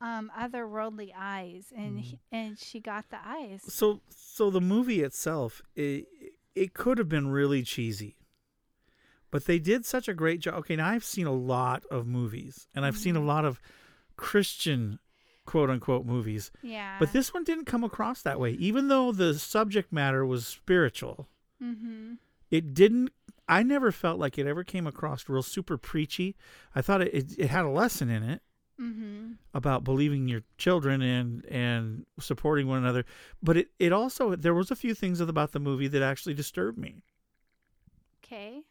um, otherworldly eyes, and he, and she got the eyes. So so the movie itself, it, it could have been really cheesy. But they did such a great job. Okay, now I've seen a lot of movies and I've seen a lot of Christian quote unquote movies. Yeah. But this one didn't come across that way. Even though the subject matter was spiritual, Mm-hmm. it didn't I never felt like it ever came across real super preachy. I thought it, it, it had a lesson in it Mm-hmm. about believing your children and and supporting one another but it, it also there was a few things about the movie that actually disturbed me Okay.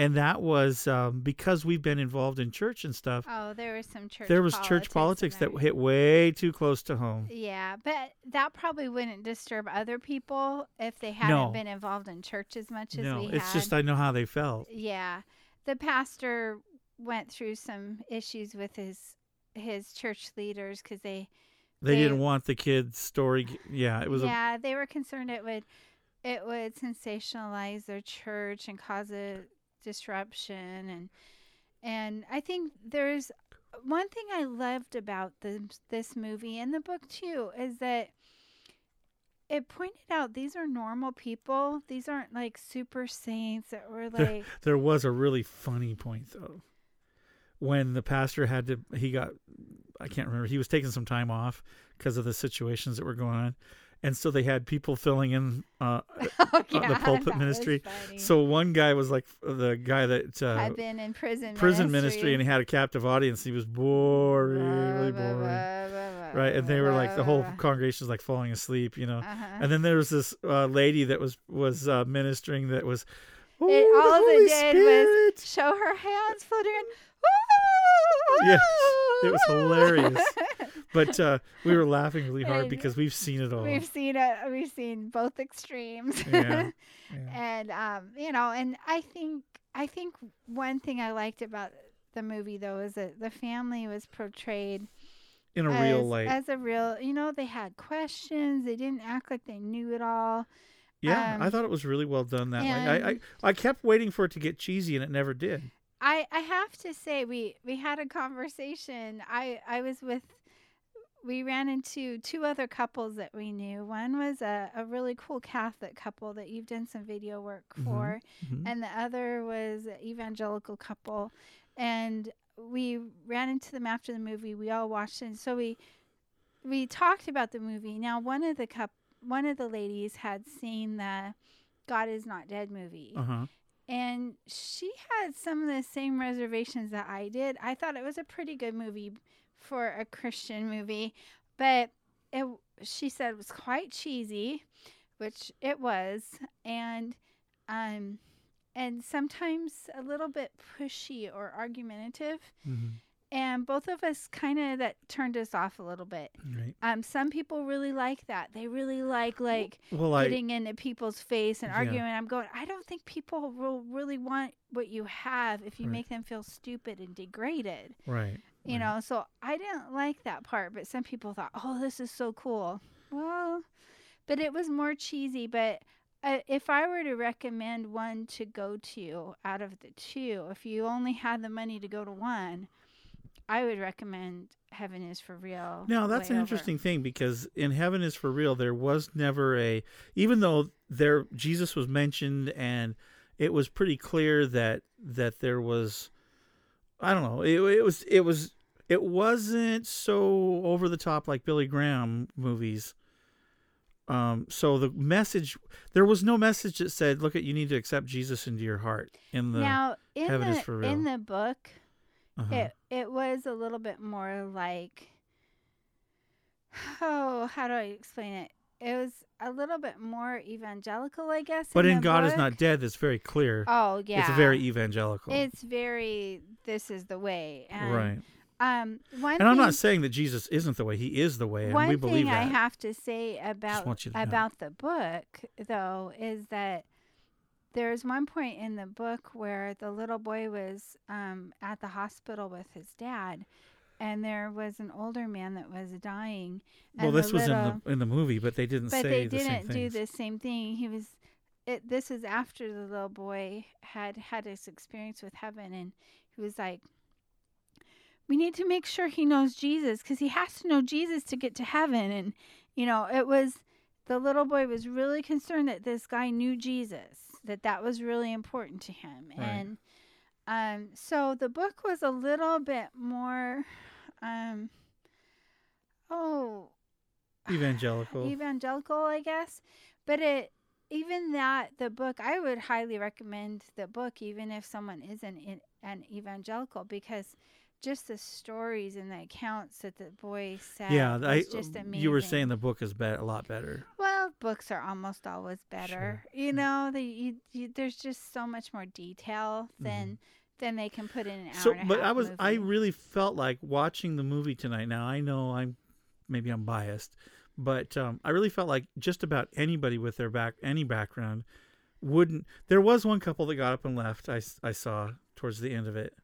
And that was um, because we've been involved in church and stuff Oh, there was some church. there was church politics that hit way too close to home Yeah, but that probably wouldn't disturb other people if they hadn't No. been involved in church as much as no we it's had. just i know how they felt Yeah, the pastor went through some issues with his his church leaders because they. they, didn't want the kids story yeah it was yeah, they were concerned it would it would sensationalize their church and cause a disruption and and I think there's one thing I loved about this this movie and the book too is that it pointed out these are normal people. These aren't like super saints that were there, like there was a really funny point though when the pastor had to he got i can't remember he was taking some time off because of the situations that were going on and so they had people filling in uh, (laughs) Oh, uh, yeah, the pulpit ministry. so one guy was like the guy that uh, had been in prison prison ministry. ministry and he had a captive audience. He was boring really boring. right and they were like the whole congregation was like falling asleep you know. Uh-huh. and then there was this uh, lady that was was uh, ministering that was It, "Oh, the Holy did was show her hands fluttering. (laughs) yes it was hilarious (laughs) but uh, we were laughing really hard And because we've seen it all We've seen it. We've seen both extremes. Yeah, (laughs) and um, you know, and I think I think one thing I liked about the movie though is that the family was portrayed in a real as- light as a real. You know, they had questions. They didn't act like they knew it all. yeah i Um, thought it was really well done that way I, I i kept waiting for it to get cheesy and it never did I I have to say we we had a conversation. I I was with we ran into two other couples that we knew. One was a, a really cool Catholic couple that you've done some video work Mhm, for, mhm. and the other was an evangelical couple. And we ran into them after the movie. We all watched it. And so we we talked about the movie. Now one of the cup one of the ladies had seen the God is Not Dead movie uh-huh and she had some of the same reservations that I did. I thought it was a pretty good movie for a Christian movie, but it she said it was quite cheesy, which it was, and um and sometimes a little bit pushy or argumentative. Mhm. And both of us kind of that turned us off a little bit. Right. Um, some people really like that. They really like like Well, I- getting into people's face and Yeah. arguing. I'm going. I don't think people will really want what you have if you Right. make them feel stupid and degraded. right You know. So I didn't like that part, but some people thought, "Oh, this is so cool." Well, but it was more cheesy. But uh, if I were to recommend one to go to out of the two, if you only had the money to go to one, I would recommend Heaven is for Real. Now that's an over. interesting thing because in Heaven is for real, there was never a even though there Jesus was mentioned and it was pretty clear that that there was I don't know it, it was it was it wasn't so over the top like Billy Graham movies. Um, so the message there was no message that said, "Look, at you need to accept Jesus into your heart." In the now in heaven the is for real. in the book, Uh-huh. it it was a little bit more like (sighs) oh, how do I explain it? It was a little bit more evangelical, I guess. but in in God is not dead. That's very clear. Oh yeah, it's very evangelical. It's very this is the way, and, right. Um, one And I'm not saying that Jesus isn't the way. He is the way, and we believe that. one thing I have to say about to know. about the book though is that there's one point in the book where the little boy was um, at the hospital with his dad, and there was an older man that was dying. well, this was little, in the in the movie, but they didn't but say they the didn't do things. the same thing. He was. It, this was after the little boy had had his experience with heaven, and he was like, "We need to make sure he knows Jesus because he has to know Jesus to get to heaven." And you know, it was the little boy was really concerned that this guy knew Jesus, that that was really important to him, Right. and um, so the book was a little bit more, um, oh, (sighs) Evangelical. evangelical, I guess. But it even that the book I would highly recommend the book even if someone isn't in, an evangelical because just the stories and the accounts that the boy said yeah, I, just amazing. you were saying the book is be- a lot better. well, books are almost always better. You know, they you, you, there's just so much more detail than than they can put in an hour. So, but I was, movie. I really felt like watching the movie tonight. Now I know I'm, maybe I'm biased, but um, I really felt like just about anybody with their back, any background, wouldn't. There was one couple that got up and left. I I saw towards the end of it.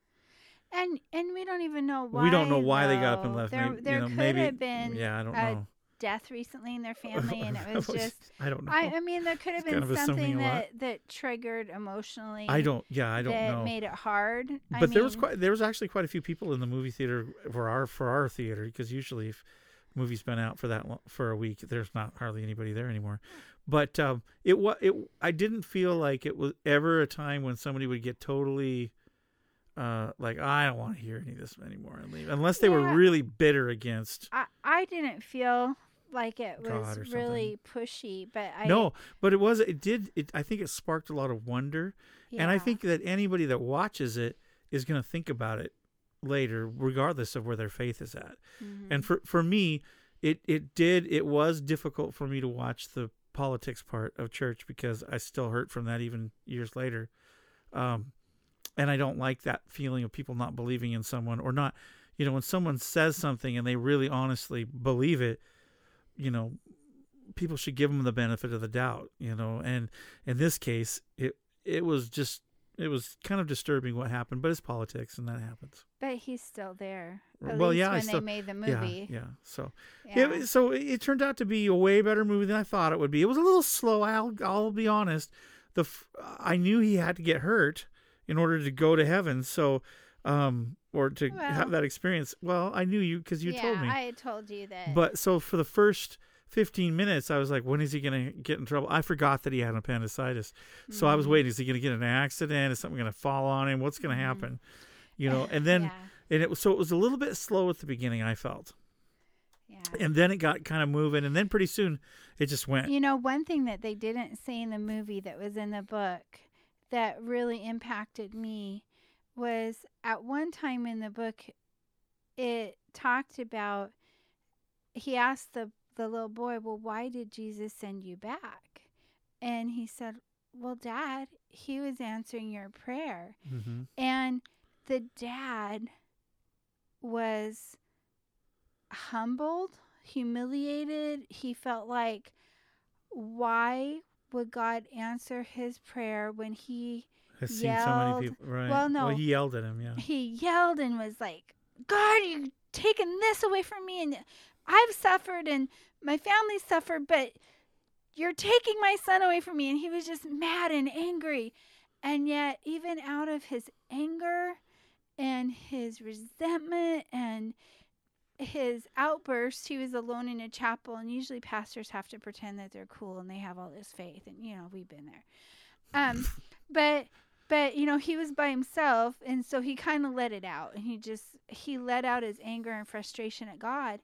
And and we don't even know why. we don't know why they got up and left. There, maybe, there you know, could maybe, have been Yeah, I don't know. Death recently in their (laughs) family, and it (laughs) was just. I don't know. I, I mean, there could have been kind of assuming something that that triggered emotionally. I don't- yeah, I don't that know. made it hard. I But there was quite there was actually quite a few people in the movie theater for our for our theater because usually if movie's been out for that long, for a week there's not hardly anybody there anymore. But um, it was it I didn't feel like it was ever a time when somebody would get totally uh, like I don't want to hear any of this anymore and leave unless they Yeah. were really bitter against. I I didn't feel like it was really pushy, but I no, but it was it did it I think it sparked a lot of wonder. And I think that anybody that watches it is going to think about it later regardless of where their faith is at. Mm-hmm. And for for me, it it did it was difficult for me to watch the politics part of church because I still hurt from that even years later. Um and I don't like that feeling of people not believing in someone or not you know when someone says something and they really honestly believe it, you know, people should give them the benefit of the doubt, you know. And in this case, it it was just it was kind of disturbing what happened, but it's politics and that happens. but he's still there. At well, least yeah, when still, they made the movie. Yeah, so Yeah. It, so it, turned out to be a way better movie than I thought it would be. It was a little slow. I'll I'll be honest. The I knew he had to get hurt in order to go to heaven. So, um, or to have that experience. Well, I knew you because you yeah, told me. I had told you that. But so for the first 15 minutes, I was like, when is he going to get in trouble? I forgot that he had appendicitis. So I was Mhm. waiting. Is he going to get an accident? Is something going to fall on him? What's going to happen? You know, (laughs) and then, Yeah. and it was, so it was a little bit slow at the beginning, I felt. Yeah. And then it got kind of moving. And then pretty soon it just went. You know, one thing that they didn't say in the movie that was in the book that really impacted me was at one time in the book, it talked about, he asked the, the little boy, Well, why did Jesus send you back? And he said, Well, Dad, he was answering your prayer. Mhm. And the dad was humbled, humiliated. He felt like, why would God answer his prayer when he Has seen yelled? so many people. Right. Well, no. he yelled at him. Yeah. He yelled and was like, God, you're taking this away from me, and I've suffered, and my family suffered, but you're taking my son away from me. And he was just mad and angry. And yet, even out of his anger and his resentment and his outburst, he was alone in a chapel. And usually, pastors have to pretend that they're cool and they have all this faith. And, you know, we've been there. Um, but but you know he was by himself and so he kind of let it out and he just he let out his anger and frustration at god.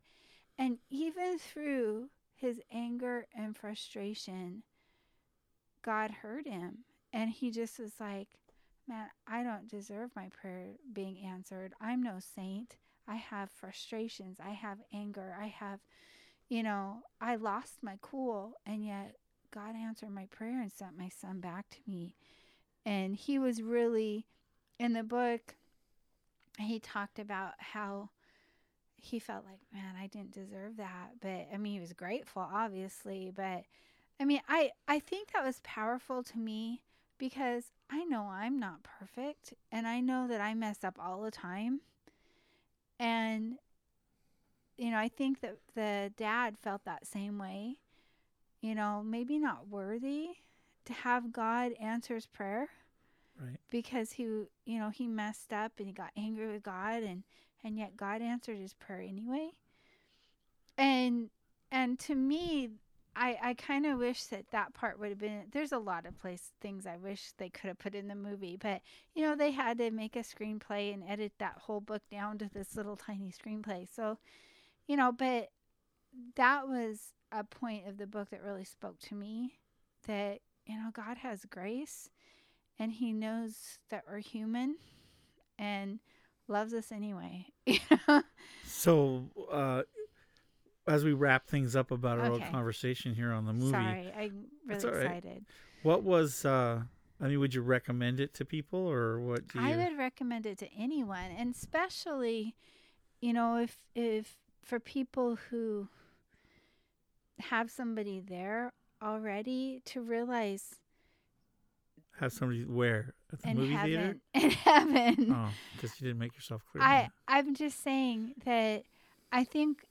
And even through his anger and frustration god heard him and he just was like man i don't deserve my prayer being answered. I'm no saint. I have frustrations. I have anger. I have you know i lost my cool and yet god answered my prayer and sent my son back to me and he was really in the book he talked about how he felt like man i didn't deserve that. But i mean he was grateful obviously but i mean i i think that was powerful to me because i know i'm not perfect and i know that i mess up all the time. And you know i think that the dad felt that same way you know maybe not worthy to have God answer his prayer. Right. Because he, you know, he messed up and he got angry with God and and yet God answered his prayer anyway. And and to me, I I kind of wish that that part would have been there's a lot of place things I wish they could have put in the movie, but you know, they had to make a screenplay and edit that whole book down to this little tiny screenplay. So, you know, but that was a point of the book that really spoke to me that you know, God has grace and He knows that we're human and loves us anyway. (laughs) So, uh, as we wrap things up about our old conversation here on the movie, Sorry, I'm really right. excited. What was? Uh, I mean, would you recommend it to people, or what? Do you? I would recommend it to anyone, and especially, you know, if if for people who have somebody there already to realize have somebody where at the in movie heaven, theater? in heaven, (laughs) Oh, because you didn't make yourself clear. I I'm just saying that I think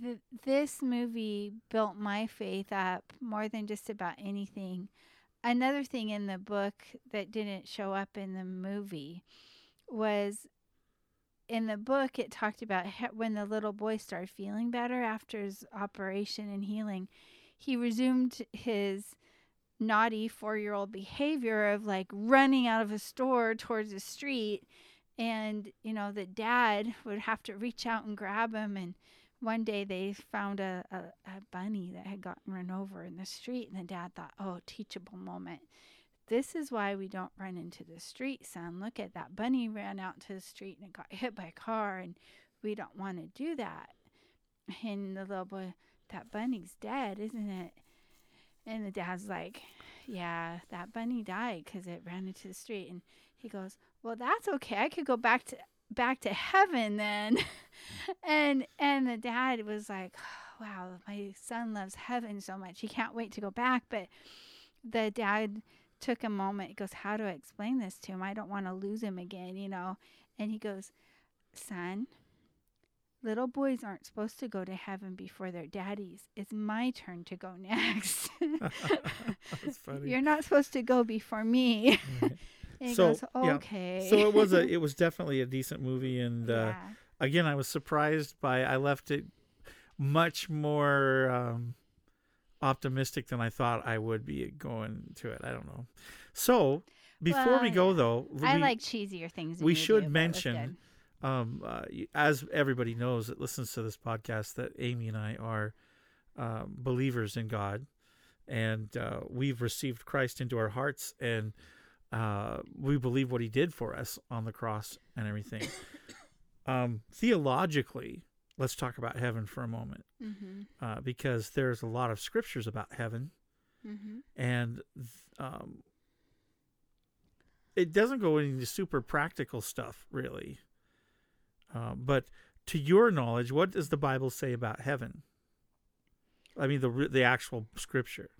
th- this movie built my faith up more than just about anything. Another thing in the book that didn't show up in the movie was in the book it talked about when the little boy started feeling better after his operation and healing he resumed his naughty four year old behavior of like running out of a store towards the street and you know the dad would have to reach out and grab him. And one day they found a, a, a bunny that had gotten run over in the street. And the dad thought oh teachable moment. This is why we don't run into the street son. Look at that bunny ran out to the street and got hit by a car and we don't want to do that. And the little boy that bunny's dead isn't it and the dad's like, "Yeah, that bunny died because it ran into the street." And he goes, "Well, that's okay. I could go back to back to heaven then." (laughs) and and the dad was like, "Wow, my son loves heaven so much. He can't wait to go back." But the dad took a moment. He goes, "How do I explain this to him? I don't want to lose him again, you know." And he goes, "Son, little boys aren't supposed to go to heaven before their daddies. It's my turn to go (laughs) next. That's funny. You're not supposed to go before me. (laughs) and he goes, yeah. okay. So it was a it (laughs) was definitely a decent movie, and uh, Yeah. again, I was surprised by I left it much more um, optimistic than I thought I would be going to it. I don't know. So before we go yeah. though, I we- like cheesier things We do, should but it was mention, um, uh, as everybody knows that listens to this podcast, that Amy and I are um, believers in God, and uh, we've received Christ into our hearts, and uh, we believe what He did for us on the cross and everything. (coughs) um, theologically, let's talk about heaven for a moment, Mhm. uh, because there's a lot of scriptures about heaven, Mhm. and um, it doesn't go into super practical stuff really. Um, but to your knowledge, what does the Bible say about heaven? I mean, the the actual scripture.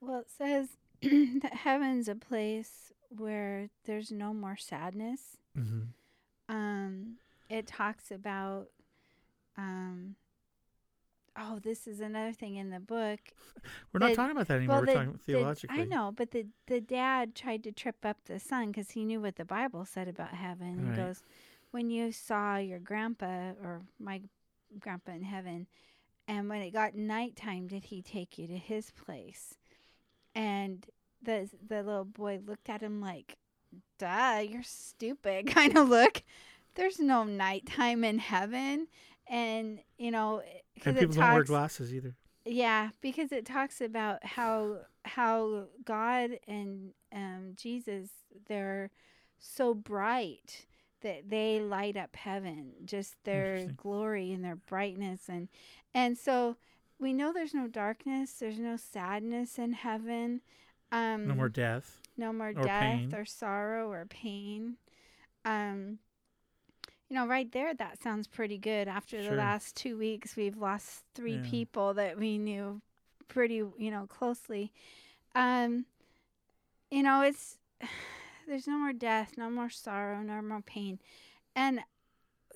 Well, it says (clears throat) that heaven's a place where there's no more sadness. Mhm. Um, it talks about, um, oh, this is another thing in the book. We're not The- talking about that anymore. We're the- talking the- theologically. I know, but the the dad tried to trip up the son because he knew what the Bible said about heaven. Right. He goes, "When you saw your grandpa or my grandpa in heaven, and when it got nighttime, did he take you to his place?" And the the little boy looked at him like, "Duh, you're stupid," (laughs) kind of look. There's no nighttime in heaven, and you know, because And people don't wear glasses either. Yeah, because it talks about how how God and um, Jesus they're so bright that they light up heaven, just their glory and their brightness and and so we know there's no darkness, there's no sadness in heaven. Um No more death. no more or death pain. or sorrow or pain. Um, you know, right there, that sounds pretty good. After the last two weeks, we've lost three Yeah. people that we knew pretty, you know, closely. Um, you know, it's there's no more death, no more sorrow, no more pain, and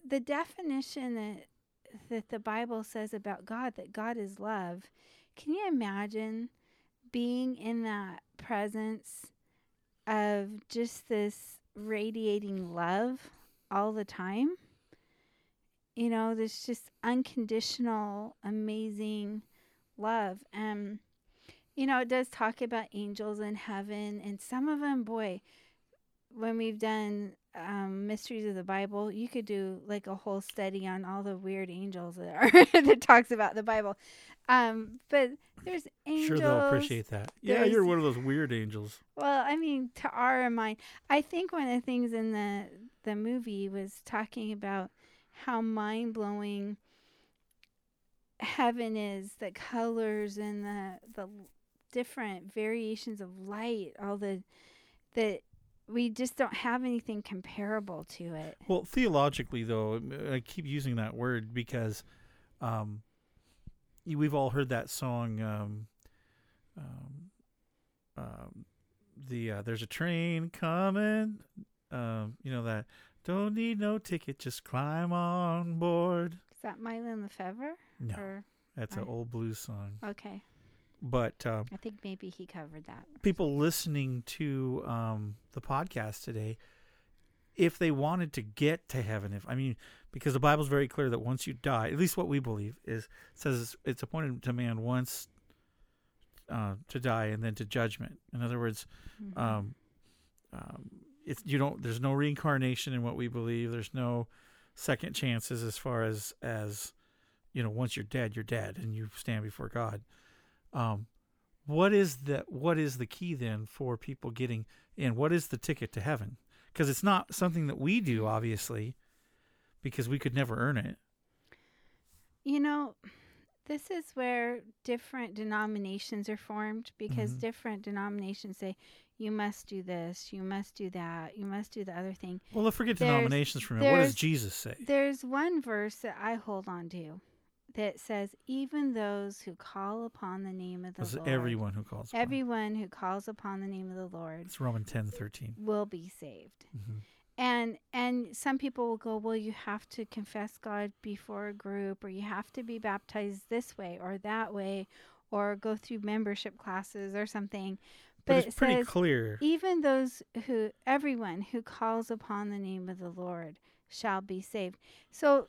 the definition that that the Bible says about God, that God is love. Can you imagine being in that presence of just this radiating love all the time? You know, this just unconditional, amazing love. Um, you know, it does talk about angels in heaven, and some of them, boy, when we've done um, mysteries of the Bible, you could do like a whole study on all the weird angels that are (laughs) that talks about the Bible. Um, but there's angels. Sure, they'll appreciate that. Yeah, you're one of those weird angels. Well, I mean, to our mind, I think one of the things in the the movie was talking about how mind blowing heaven is, the colors and the the different variations of light, all the that we just don't have anything comparable to it. Well, theologically, though, I keep using that word because um, we've all heard that song. Um, um, um, the uh, there's a train coming. Um, you know that don't need no ticket, just climb on board. Is that Mylon LeFevre? No, Or, that's I- an old blues song. Okay. But um, I think maybe he covered that. people listening to um, the podcast today, if they wanted to get to heaven, if I mean, because the Bible's very clear that once you die, at least what we believe is says it's appointed to man once uh, to die and then to judgment. In other words, Mhm. um, um, it's you don't. There's no reincarnation in what we believe. There's no second chances as far as as you know. Once you're dead, you're dead, and you stand before God. Um, what is the what is the key then for people getting in? What is the ticket to heaven? Because it's not something that we do, obviously, because we could never earn it. You know, this is where different denominations are formed because Mhm. different denominations say you must do this, you must do that, you must do the other thing. Well, let's forget There's- denominations for a minute. What does Jesus say? There's one verse that I hold on to that says, "Even those who call upon the name of the Lord, everyone who calls upon. everyone who calls upon the name of the Lord It's Romans ten thirteen. will be saved." Mhm. And and some people will go, well, you have to confess God before a group, or you have to be baptized this way or that way, or go through membership classes or something. But But, it's it pretty says, clear. Even those who, everyone who calls upon the name of the Lord shall be saved. So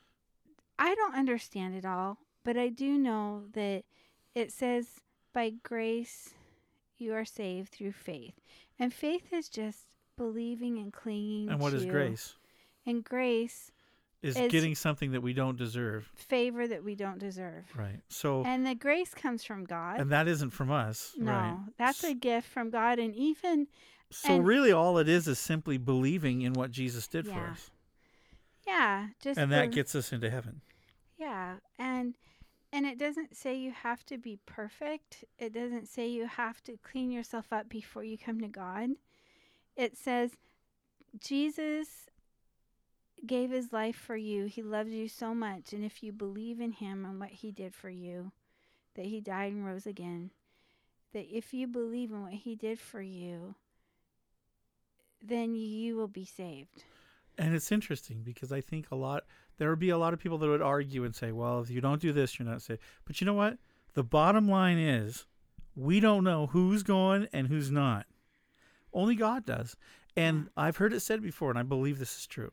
I don't understand it all, but I do know that it says, by grace you are saved through faith. And faith is just believing and clinging And what to is grace? And grace Is is getting something that we don't deserve. favor that we don't deserve. Right. So And the grace comes from God. and that isn't from us. no, Right. that's a gift from God. And even So and- really all it is is simply believing in what Jesus did for us. Yeah, just And that gets us into heaven. Yeah, and and it doesn't say you have to be perfect. It doesn't say you have to clean yourself up before you come to God. It says Jesus gave his life for you. He loves you so much, and if you believe in him and what he did for you, that he died and rose again, that if you believe in what he did for you, then you will be saved. And it's interesting because I think a lot there would be a lot of people that would argue and say, "Well, if you don't do this, you're not saved." But you know what? The bottom line is we don't know who's going and who's not. Only God does. And I've heard it said before and I believe this is true.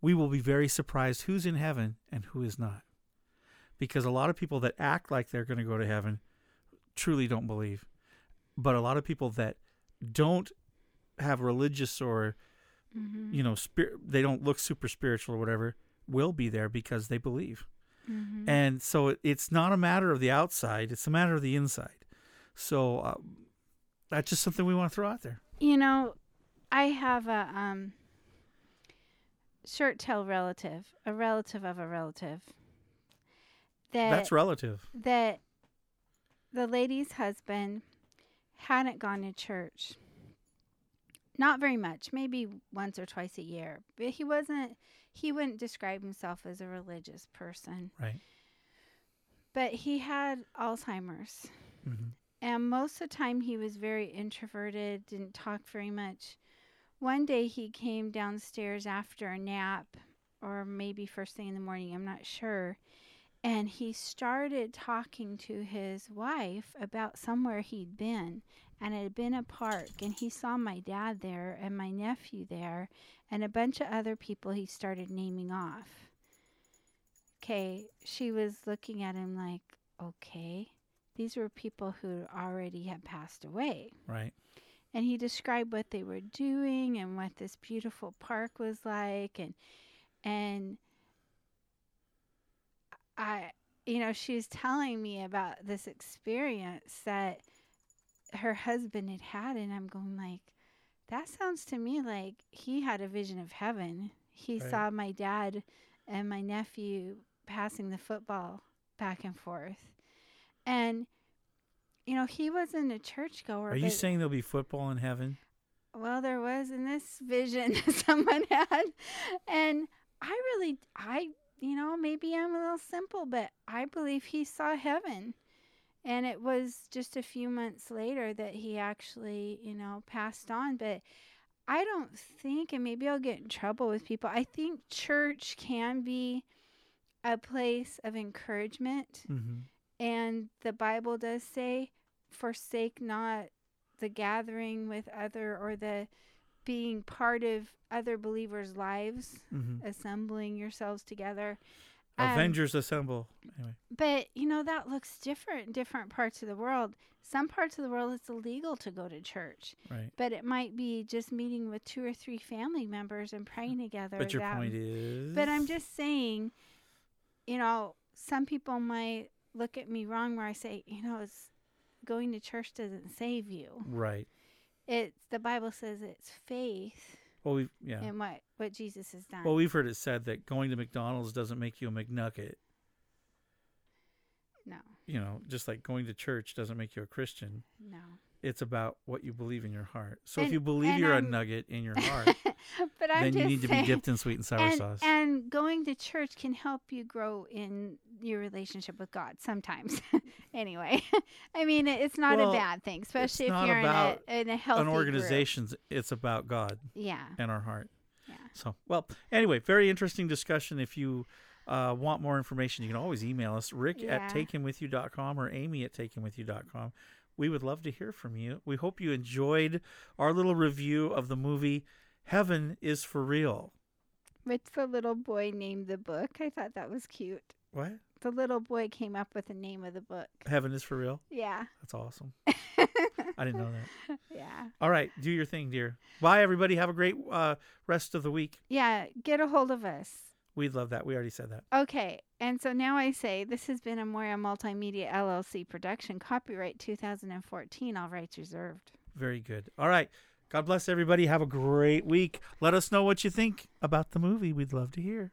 We will be very surprised who's in heaven and who is not. Because a lot of people that act like they're going to go to heaven truly don't believe. But a lot of people that don't have religious or Mhm. you know spirit they don't look super spiritual or whatever will be there because they believe Mhm. and so it, it's not a matter of the outside it's a matter of the inside so uh, that's just something we want to throw out there You know, I have a um shirt tail relative, a relative of a relative. That That's relative. That the lady's husband hadn't gone to church. Not very much, maybe once or twice a year. But he wasn't he wouldn't describe himself as a religious person. right But he had Alzheimer's. Mhm. And most of the time he was very introverted, didn't talk very much. One day he came downstairs after a nap, or maybe first thing in the morning, I'm not sure. And he started talking to his wife about somewhere he'd been. And it had been a park. And he saw my dad there and my nephew there and a bunch of other people he started naming off. Okay, she was looking at him like, okay. These were people who already had passed away. right And he described what they were doing and what this beautiful park was like and and I you know, she was telling me about this experience that her husband had had and I'm going like that sounds to me like he had a vision of heaven. He Right. saw my dad and my nephew passing the football back and forth. And you know, he wasn't a churchgoer. are you saying there'll be football in heaven well, there was in this vision (laughs) that someone had. And I really, I, you know, maybe I'm a little simple, but I believe he saw heaven. And it was just a few months later that he actually, you know, passed on. But I don't think, and maybe I'll get in trouble with people, I think church can be a place of encouragement. Mhm. And the Bible does say, forsake not the gathering with other or the being part of other believers' lives, Mhm. assembling yourselves together. Um, avengers assemble anyway but you know that looks different in different parts of the world. Some parts of the world it's illegal to go to church. Right. But it might be just meeting with two or three family members and praying together. But your that- point is- But I'm just saying, you know, some people might look at me wrong where I say, you know, it's going to church doesn't save you. right It's the Bible says it's faith well we yeah. In what what Jesus has done. well we've heard it said that going to mcdonald's doesn't make you a mcnugget. No, you know just like going to church doesn't make you a christian. No. it's about what you believe in your heart. So if you believe you're I'm- a nugget in your (laughs) heart but I'm then you need to be dipped in sweet and sour and, sauce. And going to church can help you grow in your relationship with God sometimes. (laughs) anyway, (laughs) I mean, it's not Well, a bad thing, especially if you're in a, in a healthy an group. organization it's about god Yeah. and our heart Yeah. so well anyway very interesting discussion if you uh, want more information you can always email us rick Yeah. at takehimwithyou.com or amy at takehimwithyou.com we would love to hear from you we hope you enjoyed our little review of the movie heaven is for real Which the little boy named the book. I thought that was cute. What The little boy came up with the name of the book. heaven is for real Yeah. that's awesome (laughs) i didn't know that Yeah. all right do your thing dear bye everybody have a great uh, rest of the week Yeah. Get a hold of us. we'd love that we already said that Okay, and so now I say this has been a Moria Multimedia LLC production, copyright 2014, all rights reserved. Very good. All right. God bless everybody. Have a great week. Let us know what you think about the movie. We'd love to hear.